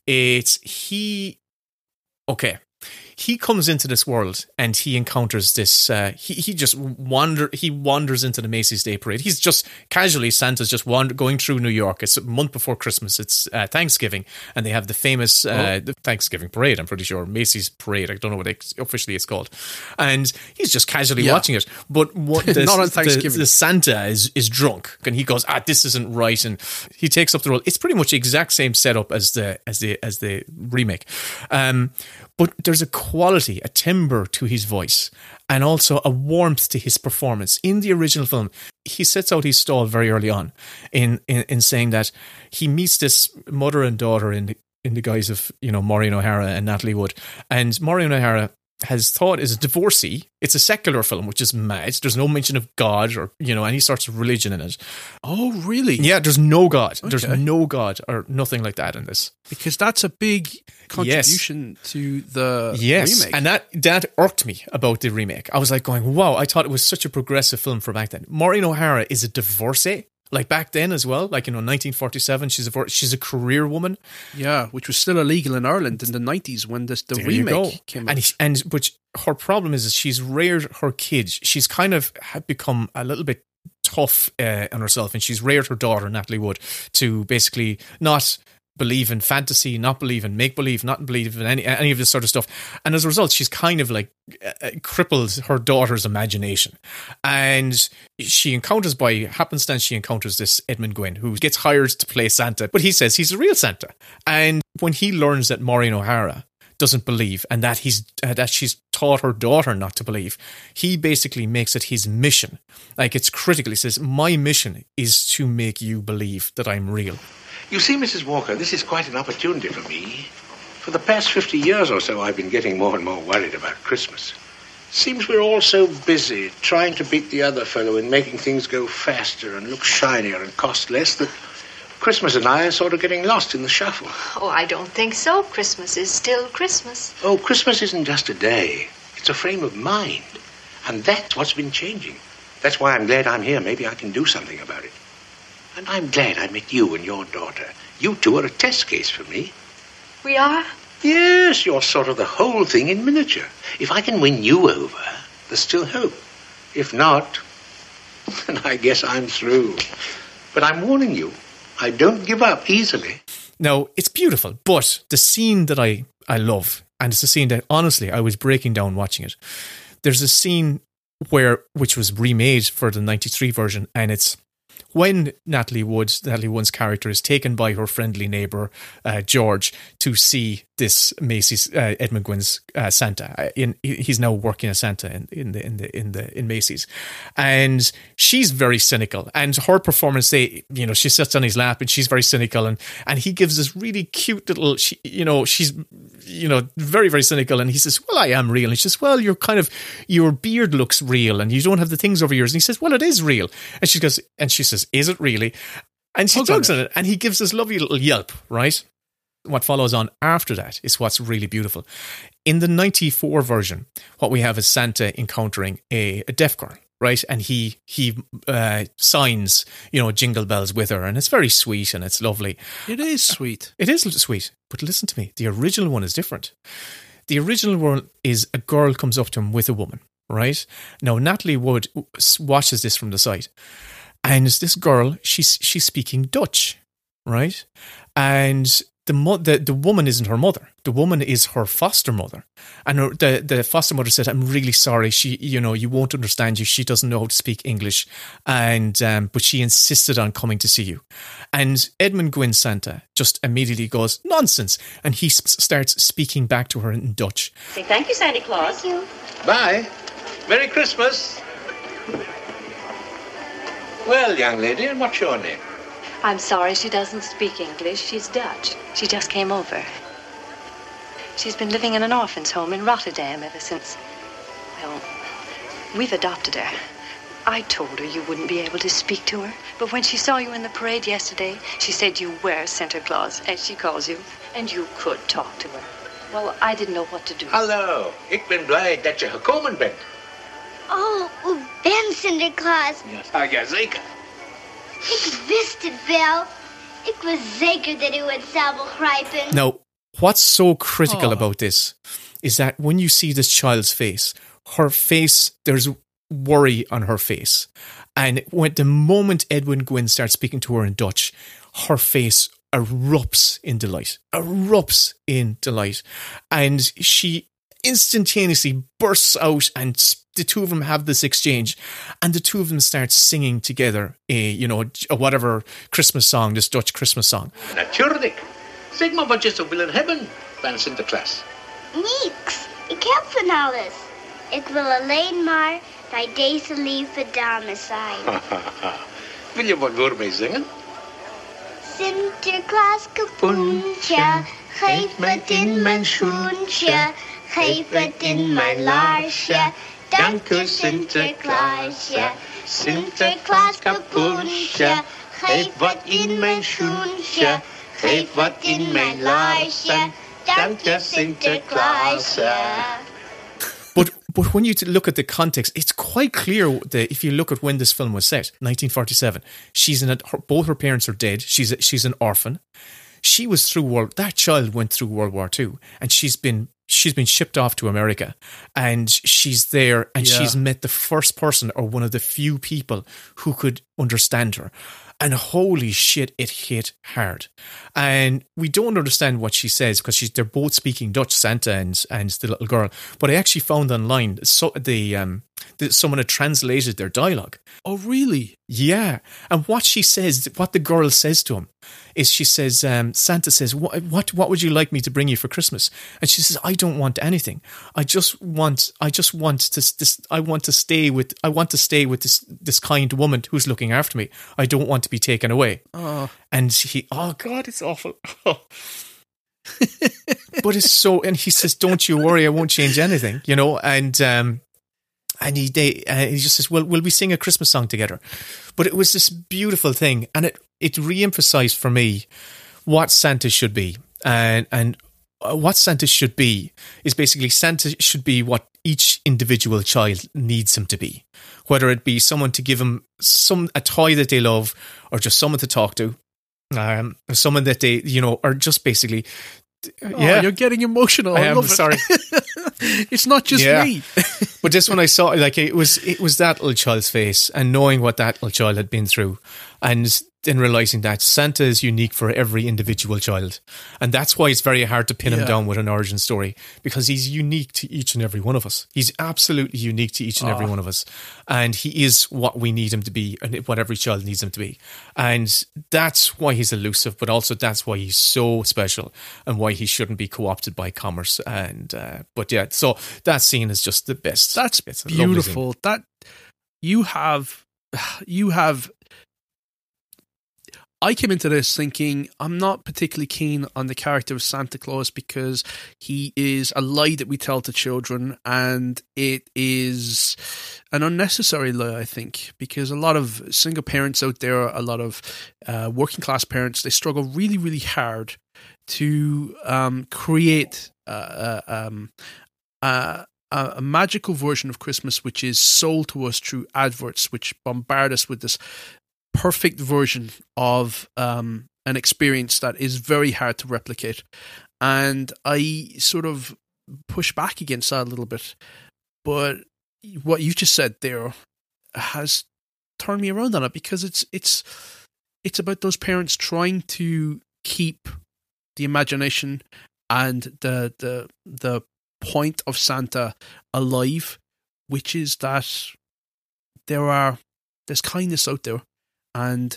it's he. Okay, he comes into this world and he encounters this. Uh, he he just wander. He wanders into the Macy's Day Parade. He's just casually Santa's just wander, going through New York. It's a month before Christmas. It's uh, Thanksgiving, and they have the famous uh, the Thanksgiving parade. I'm pretty sure Macy's Parade. I don't know what it, officially it's called. And he's just casually Yeah. watching it. But what the, Not on the- Thanksgiving. the Santa is is drunk and he goes, ah, this isn't right, and he takes up the role. It's pretty much the exact same setup as the as the as the remake, um, but there's a quality, a timbre to his voice, and also a warmth to his performance. In the original film, he sets out his stall very early on in in, in saying that he meets this mother and daughter in the, in the guise of you know Maureen O'Hara and Natalie Wood, and Maureen O'Hara has thought is a divorcee. It's a secular film, which is mad. There's no mention of God or you know any sorts of religion in it. Oh, really? Yeah, there's no God. There's no God or nothing like that in this. Because that's a big contribution to the Yes, remake. and that that irked me about the remake. I was like going, "Wow!" I thought it was such a progressive film for back then. Maureen O'Hara is a divorcee, like back then as well. Like you know, 1947, she's a she's a career woman. yeah, which was still illegal in Ireland in the 90s when this, the There remake came out. and he- and but her problem is, is she's reared her kids. She's kind of had become a little bit tough uh, on herself, and she's reared her daughter Natalie Wood to basically not believe in fantasy, not believe in make believe, not believe in any any of this sort of stuff. And as a result, she's kind of like uh, uh, crippled her daughter's imagination. And she encounters by happenstance, she encounters this Edmund Gwenn who gets hired to play Santa, but he says he's a real Santa. And when he learns that Maureen O'Hara doesn't believe and that he's uh, that she's taught her daughter not to believe he basically makes it his mission like it's critical he says my mission is to make you believe that i'm real You see, Mrs. Walker, this is quite an opportunity for me. For the past 50 years or so, I've been getting more and more worried about Christmas. Seems we're all so busy trying to beat the other fellow in making things go faster and look shinier and cost less that Christmas and I are sort of getting lost in the shuffle. Oh, I don't think so. Christmas is still Christmas. Oh, Christmas isn't just a day, it's a frame of mind. And that's what's been changing. That's why I'm glad I'm here. Maybe I can do something about it. And I'm glad I met you and your daughter. You two are a test case for me. We are? Yes, you're sort of the whole thing in miniature. If I can win you over, there's still hope. If not, then I guess I'm through. But I'm warning you, I don't give up easily. now it's beautiful but the scene that i i love and it's a scene that honestly i was breaking down watching it there's a scene where which was remade for the 93 version and it's when Natalie Wood, Natalie Wood's character, is taken by her friendly neighbor uh, George to see this Macy's uh, Edmund Gwenn's uh, Santa. In he's now working as Santa in, in the in the in the in Macy's, and she's very cynical. And her performance, they you know she sits on his lap and she's very cynical, and and he gives this really cute little, she, you know, she's you know very very cynical, and he says, "Well, I am real," and she says, "Well, you're kind of your beard looks real, and you don't have the things over yours," and he says, "Well, it is real," and she goes, and she says, "Is it really?" And she Hold tugs on it, and he gives this lovely little yelp, right? What follows on after that is what's really beautiful. In the 94 version, what we have is Santa encountering a, a deaf girl, right? And he he uh, signs, you know, jingle bells with her, and it's very sweet and it's lovely. It is sweet. It is sweet, but listen to me. The original one is different. The original one is a girl comes up to him with a woman, right? Now Natalie Wood watches this from the side, and it's this girl. She's she's speaking Dutch, right? And the, mo- the the woman isn't her mother. The woman is her foster mother, and her, the the foster mother said, "I'm really sorry. She, you know, you won't understand you. She doesn't know how to speak English, and um, but she insisted on coming to see you." And Edmund Gwenn Santa just immediately goes nonsense, and he s- starts speaking back to her in Dutch. Say thank you, Santa Claus. Thank you. Bye. Merry Christmas. Well, young lady, and what's your name? I'm sorry she doesn't speak English. She's Dutch. She just came over. She's been living in an orphan's home in Rotterdam ever since. Well, we've adopted her. I told her you wouldn't be able to speak to her, but when she saw you in the parade yesterday, she said you were Santa Claus, as she calls you, and you could talk to her. Well, I didn't know what to do. Hallo, ik ben blij dat je gekomen bent. Oh, u bent Sinterklaas. Ah, ja, zeker. Ik wist het wel. Ik was zeker dat u het zou begrijpen. Now, what's so critical Oh. about this is that when you see this child's face, her face, there's worry on her face. And when the moment Edwin Gwenn starts speaking to her in Dutch, her face erupts in delight, erupts in delight. And she instantaneously bursts out and s- the two of them have this exchange and the two of them start singing together a you know a whatever christmas song this dutch christmas song Natuurlijk. Zeg maar wat je zou willen hebben van Sinterklaas. Niks. Ik heb van alles. Ik wil alleen maar bij deze lieve dame zijn. Wil je wat voor mij zingen? Sinterklaas kapoentje, geef het in mijn schoentje, geef het in mijn laarsje. Dank u Sinterklaasje. Sinterklaas kapoentje, geef wat in mijn schoentje, geef wat in mijn laarsje. Dank je Sinterklaasje. But but when you look at the context, it's quite clear that if you look at when this film was set, 1947, she's in a, her, both her parents are dead. She's a, she's an orphan. She was through world. That child went through World War II, and she's been she's been shipped off to America, and she's there, and Yeah. she's met the first person or one of the few people who could understand her. And holy shit, it hit hard. And we don't understand what she says because she's they're both speaking Dutch, Santa and and the little girl. But I actually found online so the um that someone had translated their dialogue. Oh, really? Yeah. And what she says, what the girl says to him, is she says, um, Santa says, what, what, what would you like me to bring you for Christmas? And she says, I don't want anything. I just want, I just want to, this, I want to stay with, I want to stay with this, this kind woman who's looking after me. I don't want to be taken away. Oh. And he, oh God, it's awful. but it's so, and he says, "Don't you worry, I won't change anything," you know. And um, and he they, uh, he just says, "Well, will we sing a Christmas song together?" But it was this beautiful thing, and it it re-emphasized for me what Santa should be, and and what Santa should be is basically Santa should be what each individual child needs him to be, whether it be someone to give him some a toy that they love, or just someone to talk to, um, or someone that they you know, or just basically. Oh, yeah, you're getting emotional. I, I am love it. sorry. it's not just Yeah. me. but this one I saw, like it was, it was that little child's face, and knowing what that little child had been through, and then realizing that Santa is unique for every individual child, and that's why it's very hard to pin him down with an origin story because he's unique to each and every one of us. He's absolutely unique to each and every Ah. one of us, and he is what we need him to be, and what every child needs him to be, and that's why he's elusive, but also that's why he's so special, and why he shouldn't be co-opted by commerce. And uh, but yeah, so that scene is just the best. That's It's a lovely scene. beautiful. That you have, you have. I came into this thinking I'm not particularly keen on the character of Santa Claus because he is a lie that we tell to children, and it is an unnecessary lie. I think because a lot of single parents out there, a lot of uh, working class parents, they struggle really, really hard to um, create uh, uh, um, a magical version of Christmas which is sold to us through adverts, which bombard us with this perfect version of um, an experience that is very hard to replicate. And I sort of push back against that a little bit. But what you just said there has turned me around on it because it's it's it's about those parents trying to keep the imagination and the the the point of Santa alive, which is that there are there's kindness out there, and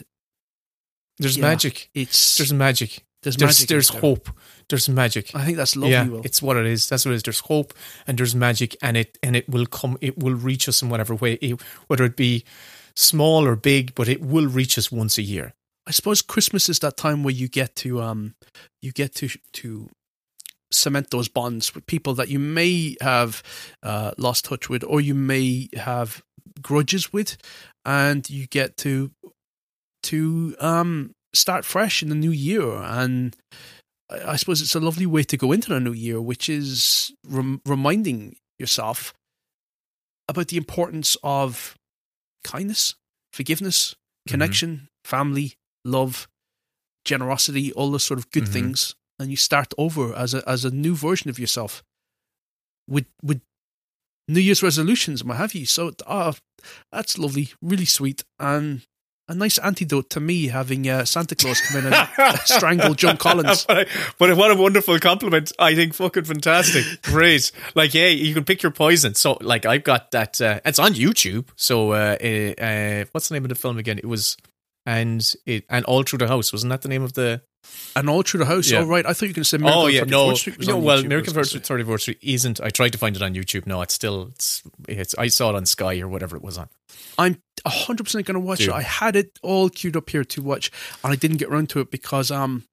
There's yeah, magic. It's There's magic. There's there's, magic there's there. hope. There's magic. I think that's lovely. yeah, Will. it's what it is. That's what it is. There's hope and there's magic, and it and it will come. It will reach us in whatever way, it, whether it be small or big, but it will reach us once a year. I suppose Christmas is that time where you get to um you get to to cement those bonds with people that you may have uh, lost touch with or you may have grudges with and you get to to um start fresh in the new year and I suppose it's a lovely way to go into the new year which is rem- reminding yourself about the importance of kindness, forgiveness, connection, family, love, generosity, all those sort of good Mhm. things, and you start over as a as a new version of yourself with with New Year's resolutions and what have you. So, ah, that's lovely, really sweet, and a nice antidote to me having uh, Santa Claus come in and strangle John Collins. but, what a wonderful compliment. I think fucking fantastic. Great. Like, yeah, you can pick your poison. So, like, I've got that. Uh, it's on YouTube. So, uh, uh, uh, what's the name of the film again? It was, and it, and All Through the House. Wasn't that the name of the. And all through the house. Yeah. Oh, right. I thought you to say Miracle oh yeah, no, Street no. Well, YouTube, Miracle on 34th Street isn't. I tried to find it on YouTube. No, it's still. It's. It's. I saw it on Sky or whatever it was on. I'm 100% going to watch Dude. it. I had it all queued up here to watch, and I didn't get around to it because um,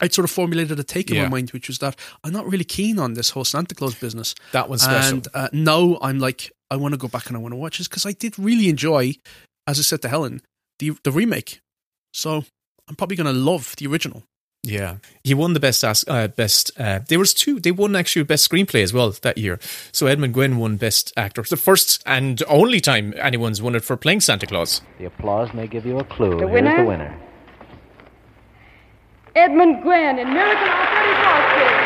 I'd sort of formulated a take in Yeah. my mind, which was that I'm not really keen on this whole Santa Claus business. That one's special. And uh, now I'm like, I want to go back and I want to watch this because I did really enjoy, as I said to Helen, the the remake. So I'm probably going to love the original. Yeah, he won the best as- uh, best. Uh, there was two. They won actually best screenplay as well that year. So Edmund Gwenn won best actor. It's the first and only time anyone's won it for playing Santa Claus. The applause may give you a clue. The Here's winner? the winner. Edmund Gwenn in Miracle on 34th Street.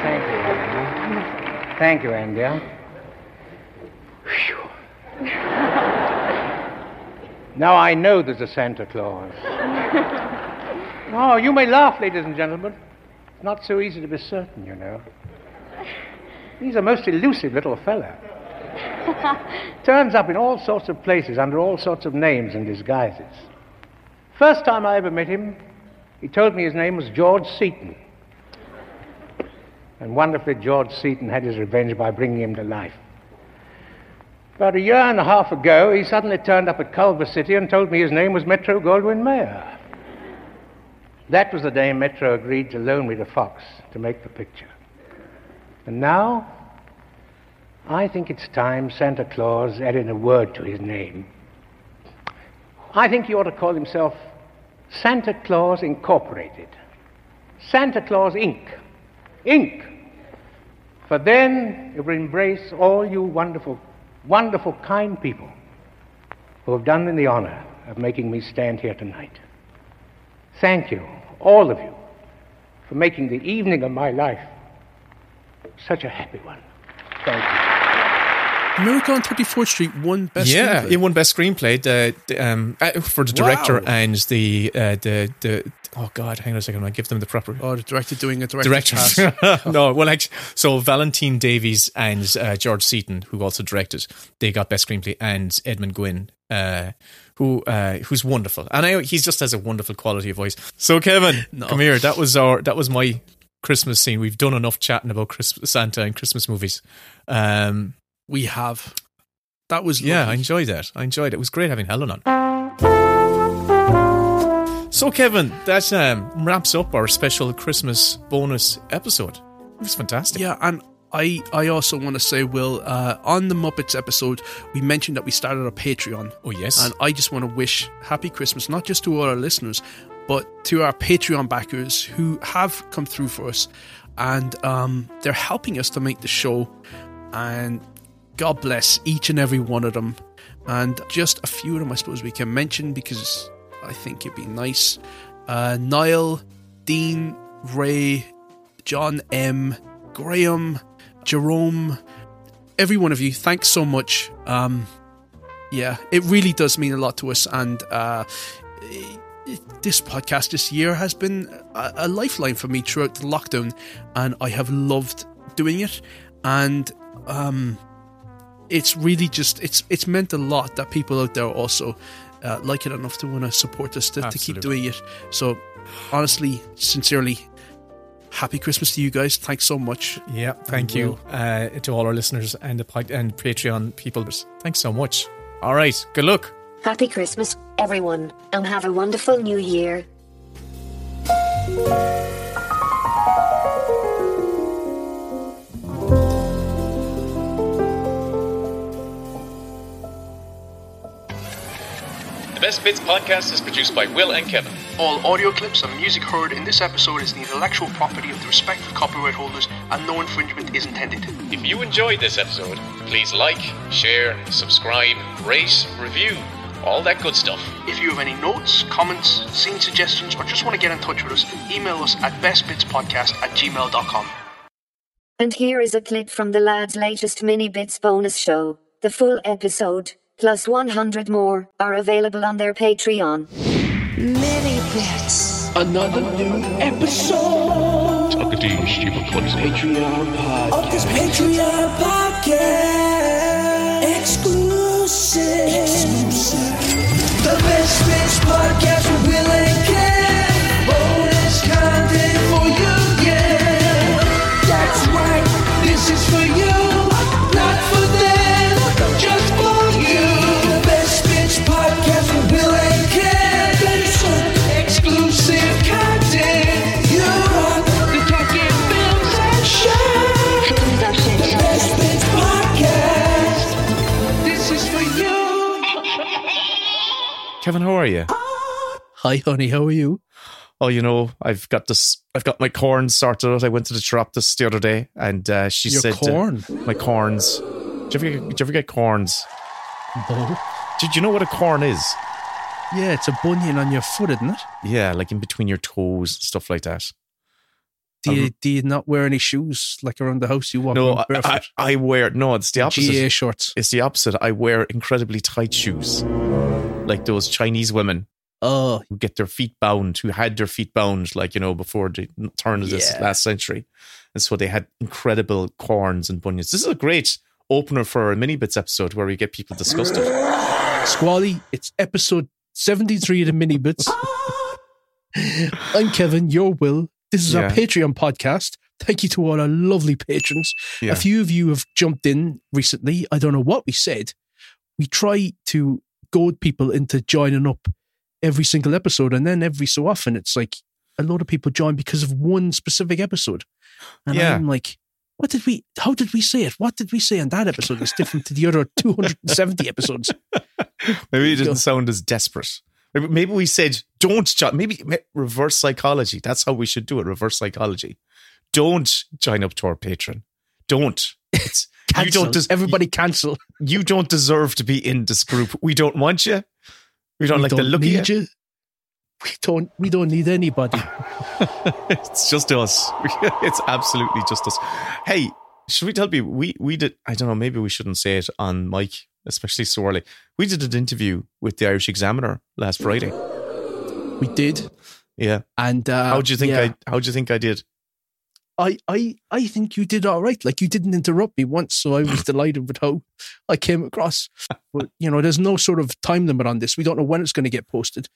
Congratulations. Thank you, Andy. Now I know there's a Santa Claus. Oh, you may laugh, ladies and gentlemen. It's not so easy to be certain, you know. He's a most elusive little fella. Turns up in all sorts of places under all sorts of names and disguises. First time I ever met him, he told me his name was George Seaton. And wonderfully, George Seaton had his revenge by bringing him to life. About a year and a half ago, he suddenly turned up at Culver City and told me his name was Metro Goldwyn Mayer. That was the day Metro agreed to loan me to Fox to make the picture. And now, I think it's time Santa Claus added a word to his name. I think he ought to call himself Santa Claus Incorporated. Santa Claus Inc. Inc. For then it will embrace all you wonderful, wonderful, kind people who have done me the honor of making me stand here tonight. Thank you, all of you, for making the evening of my life such a happy one. Thank you. Miracle on 34th Street won best. yeah, Screenplay. he won best screenplay the, the, um, uh, for the director Wow. and the uh, the the. Oh God, hang on a second. I give them the proper. Oh, the director doing a director. pass. no, well, actually, so Valentine Davies and uh, George Seaton, who also directed, they got best screenplay, and Edmund Gwenn, uh, who uh, who's wonderful, and I, he's just has a wonderful quality of voice. So, Kevin, No. come here. That was our that was my Christmas scene. We've done enough chatting about Christmas, Santa and Christmas movies. Um, we have. That was yeah, I enjoyed that. I enjoyed it. It was great having Helen on. So, Kevin, that um, wraps up our special Christmas bonus episode. It was fantastic. Yeah, and I I also want to say, Will, uh, on the Muppets episode, we mentioned that we started a Patreon. Oh yes, and I just want to wish happy Christmas not just to all our listeners, but to our Patreon backers who have come through for us, and um, they're helping us to make the show. And God bless each and every one of them. And just a few of them, I suppose we can mention because I think it'd be nice. Uh, Niall, Dean, Ray, John M, Graham, Jerome, every one of you, thanks so much. Um, yeah, it really does mean a lot to us, and uh, this podcast this year has been a, a lifeline for me throughout the lockdown, and I have loved doing it. And um, it's really just it's it's meant a lot that people out there also uh, like it enough to want to support us to, to keep doing it. So, honestly, sincerely, happy Christmas to you guys. Thanks so much. Yeah, thank And you uh, to all our listeners and the pod- and Patreon people. Thanks so much. All right, good luck. Happy Christmas, everyone, and have a wonderful new year. Best Bits podcast is produced by Will and Kevin. All audio clips and music heard in this episode is the intellectual property of the respective copyright holders, and no infringement is intended. If you enjoyed this episode, please like, share, subscribe, rate, review, all that good stuff. If you have any notes, comments, scene suggestions, or just want to get in touch with us, email us at bestbitspodcast at gmail.com. And here is a clip from the lads' latest mini bits bonus show. The full episode, plus 100 more, are available on their Patreon. Mini bits. Another new episode. Patreon podcast. Of this Patreon podcast. Exclusive. Exclusive. The best bits podcast Kevin, how are you? Hi, honey. How are you? Oh, you know, I've got this. I've got my corns sorted out. I went to the chiropodist the other day, and uh, she Your said, uh, "My corns." Did you ever get, did you ever get corns? No. Did you know what a corn is? Yeah, it's a bunion on your foot, isn't it? Yeah, like in between your toes, stuff like that. Do you, do you not wear any shoes like around the house? You walk No, around I, barefoot? I, I wear no. It's the opposite. GA shorts. It's the opposite. I wear incredibly tight shoes, like those Chinese women. Oh, who get their feet bound, who had their feet bound, like you know, before the turn of this Yeah. last century, and so they had incredible corns and bunions. This is a great opener for a mini bits episode where we get people disgusted. Squally, it's episode 73 of the Mini Bits. I'm Kevin, your Will. This is our Patreon podcast. Thank you to all our lovely patrons. Yeah. A few of you have jumped in recently. I don't know what we said. We try to goad people into joining up every single episode, and then every so often it's like a lot of people join because of one specific episode. And Yeah. I'm like, what did we, how did we say it? What did we say in that episode that's different to the other 270 episodes? Maybe it didn't sound as desperate. Maybe- Maybe we said don't join. Maybe reverse psychology. That's how we should do it. Reverse psychology. Don't join up to our patron. Don't. It's, you don't. Des- Everybody cancel. you don't deserve to be in this group. We don't want you. We don't We like the don't look of you. you. We don't. We don't need anybody. it's just us. it's absolutely just us. Hey, should we tell people we we did? I don't know. Maybe we shouldn't say it on mic, especially so early. We did an interview with the Irish Examiner last Friday. We did, Yeah. and uh, How do you think yeah, I? How do you think I did? I, I, I think you did all right. Like you didn't interrupt me once, so I was delighted with how I came across. But you know, there's no sort of time limit on this. We don't know when it's going to get posted.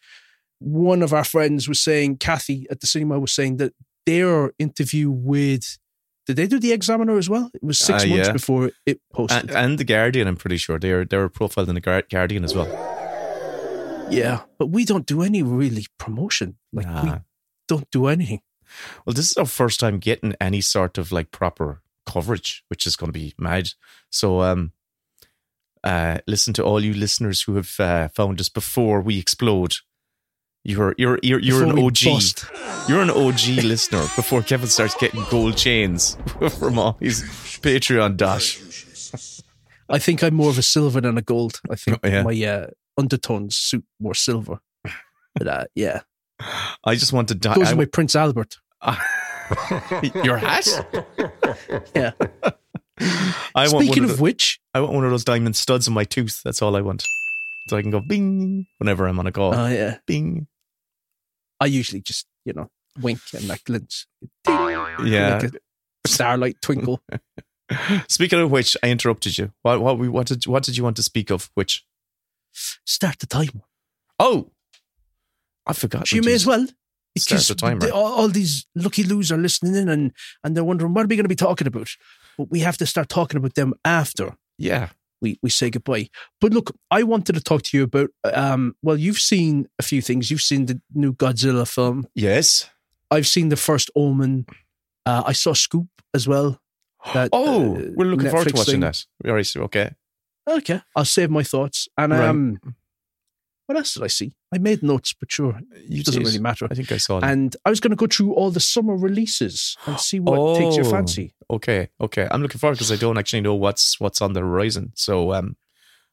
One of our friends was saying, Kathy at the cinema was saying that their interview with. Did they do the Examiner as well? It was six Uh, months yeah. before it posted. And, and the Guardian, I'm pretty sure they are they were profiled in the Guar- Guardian as well. yeah, but we don't do any really promotion. Like we don't do anything. Well, this is our first time getting any sort of like proper coverage, which is going to be mad. So, um, uh, listen to all you listeners who have uh, found us before we explode. You're you're you're you're an OG. bust. You're an OG listener before Kevin starts getting gold chains from all his Patreon dash. I think I'm more of a silver than a gold. I think Oh, yeah. my uh, undertones suit more silver. But uh, yeah, I just want to die. goes I- with my Prince Albert. Your hat? Yeah. I Speaking of, of the- which, I want one of those diamond studs in my tooth. That's all I want. so I can go bing whenever I'm on a call. Oh yeah. Bing. I usually just you know wink and like glint. Yeah. Like starlight twinkle. Speaking of which, I interrupted you. What what we what did what did you want to speak of? Which Start the timer. oh, I forgot. You may as well. Because the timer. they- all, all these lucky loos are listening in and, and they're wondering what are we going to be talking about? But we have to start talking about them after Yeah. we, we say goodbye. But look, I wanted to talk to you about, um, well, you've seen a few things. You've seen the new Godzilla film. Yes. I've seen the first Omen. Uh, I saw Scoop as well. That, Oh, uh, we're looking forward to watching thing. that. All right. so, Okay. Okay, I'll save my thoughts. And Right. um, what else did I see? I made notes, but sure, it doesn't did. really matter. I think I saw them. And I was going to go through all the summer releases and see what takes your Oh, fancy. Okay. Okay. I'm looking forward because I don't actually know what's what's on the horizon. So um,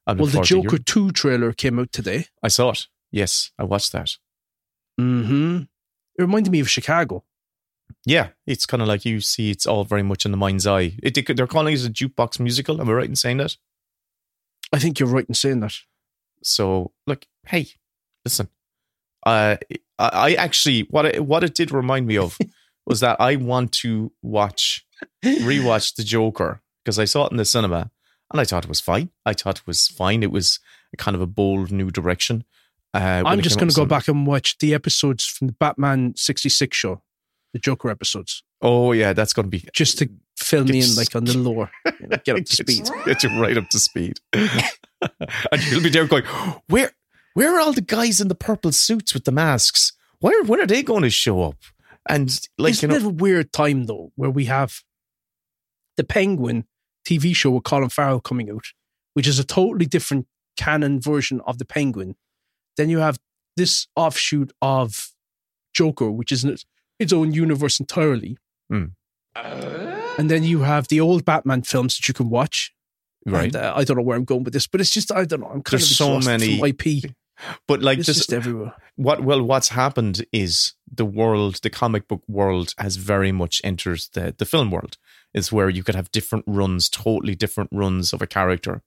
I'm Well, the Joker 2 trailer came out today. I saw it. Yes, I watched that. hmm It reminded me of Chicago. Yeah, it's kind of like you see. It's all very much in the mind's eye. It, they- they're calling it a jukebox musical. Am I right in saying that? I think you're right in saying that. So, look, hey, listen. Uh, I, I actually what it, what it did remind me of was that I want to watch rewatch the Joker because I saw it in the cinema and I thought it was fine. I thought it was fine. It was kind of a bold new direction. Uh, I'm just going to go back and watch the episodes from the Batman 66 show, the Joker episodes, Oh yeah, that's going to be just to fill me in like on the lore, you know, get up to speed. Get you right up to speed. and you'll be there going, where where are all the guys in the purple suits with the masks? Where when are they going to show up? And like it's you a know, bit of a weird time though, where we have the Penguin TV show with Colin Farrell coming out, which is a totally different canon version of the Penguin. Then you have this offshoot of Joker, which is its- own universe entirely. Hmm. And then you have the old Batman films that you can watch. Right. And, uh, I don't know where I'm going with this, but it's just I don't know. I'm kind There's of so many- IP. But like It's just everywhere. what well, what's happened is the world, the comic book world, has very much entered the the film world. Is where you could have different runs, totally different runs of a character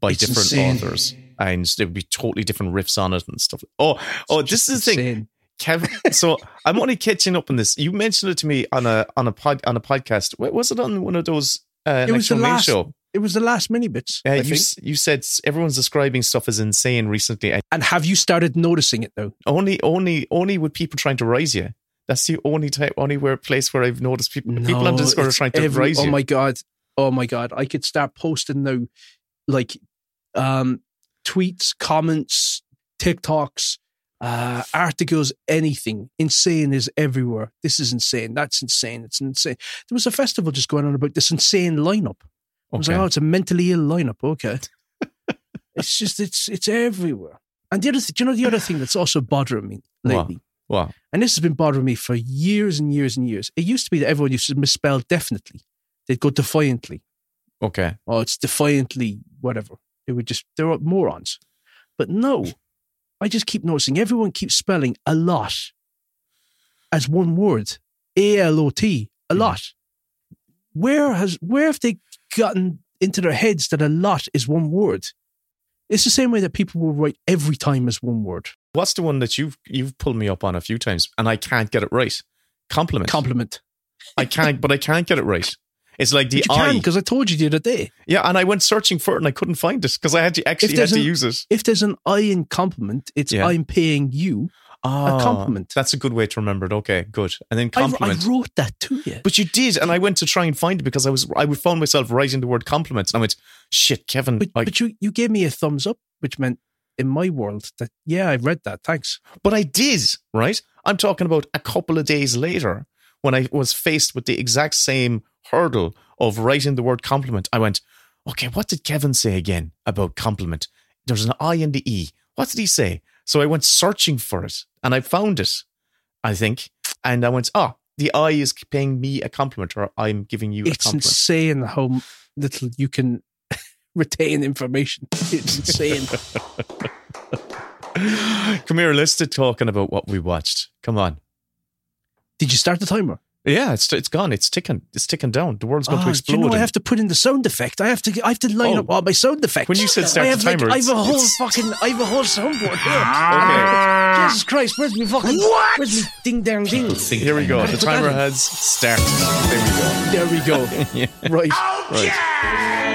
by It's different insane. authors, and there would be totally different riffs on it and stuff. Oh, oh, this is the thing. Kevin, so I'm only catching up on this. You mentioned it to me on a on a pod on a podcast. Was it on one of those? Uh, It was the last. show. It was the last mini bits. Uh, you s- you said everyone's describing stuff as insane recently. and And have you started noticing it though? Only only only with people trying to rise you. That's the only type, only where place where I've noticed people people on Discord are trying to every- rise Oh my god! Oh my god! I could start posting now, like, um, tweets, comments, TikToks, uh, articles, anything. Insane is everywhere. This is insane. That's insane. It's insane. There was a festival just going on about this insane lineup. I was like, oh, it's a mentally ill lineup. Okay, it's just it's it's everywhere. And the other, th- do you know the other thing that's also bothering me lately? What? And this has been bothering me for years and years and years. It used to be that everyone used to misspell definitely. They'd go defiantly. Okay. Oh, it's defiantly whatever. They would just, they're morons. But no, I just keep noticing everyone keeps spelling a lot as one word. A L O T, a hmm. lot. Where has, where have they gotten into their heads that a lot is one word? It's the same way that people will write every time as one word. What's the one that you've you've pulled me up on a few times and I can't get it right? Compliment. Compliment. I can't, but I can't get it right. It's like the I. because I told you the other day. Yeah, and I went searching for it and I couldn't find it because I had to actually had there's to an- use it. If there's an I in compliment, it's Yeah. I'm paying you Ah, a compliment. That's a good way to remember it. Okay, good. And then I, I wrote that to you. but you did, and I went to try and find it because I was I found myself writing the word compliments, and I went, "Shit, Kevin." But, I, but you, you gave me a thumbs up, which meant in my world that, yeah, I read that. Thanks. But I did, right? I'm talking about a couple of days later when I was faced with the exact same hurdle of writing the word compliment. I went, okay, what did Kevin say again about compliment? There's an I and the E. What did he say? So I went searching for it and I found it, I think. And I went, oh, the eye is paying me a compliment or I'm giving you a It's compliment. insane how little you can retain information. It's insane. Come here, let's start talking about what we watched. Come on. Did you start the timer? Yeah, it's it's gone. It's ticking. It's ticking down. The world's going Oh, to ah, explode. you know I have to put in the sound effect? I have to. I have to line Oh. up all my sound effects. When you said start I the have like, timer, I have a whole it's- fucking. I have a whole soundboard here. Okay. Jesus Christ! Where's me fucking? What? Where's me ding dang ding? Here we go. The timer has started. There we go. There we go. yeah. Right. Right.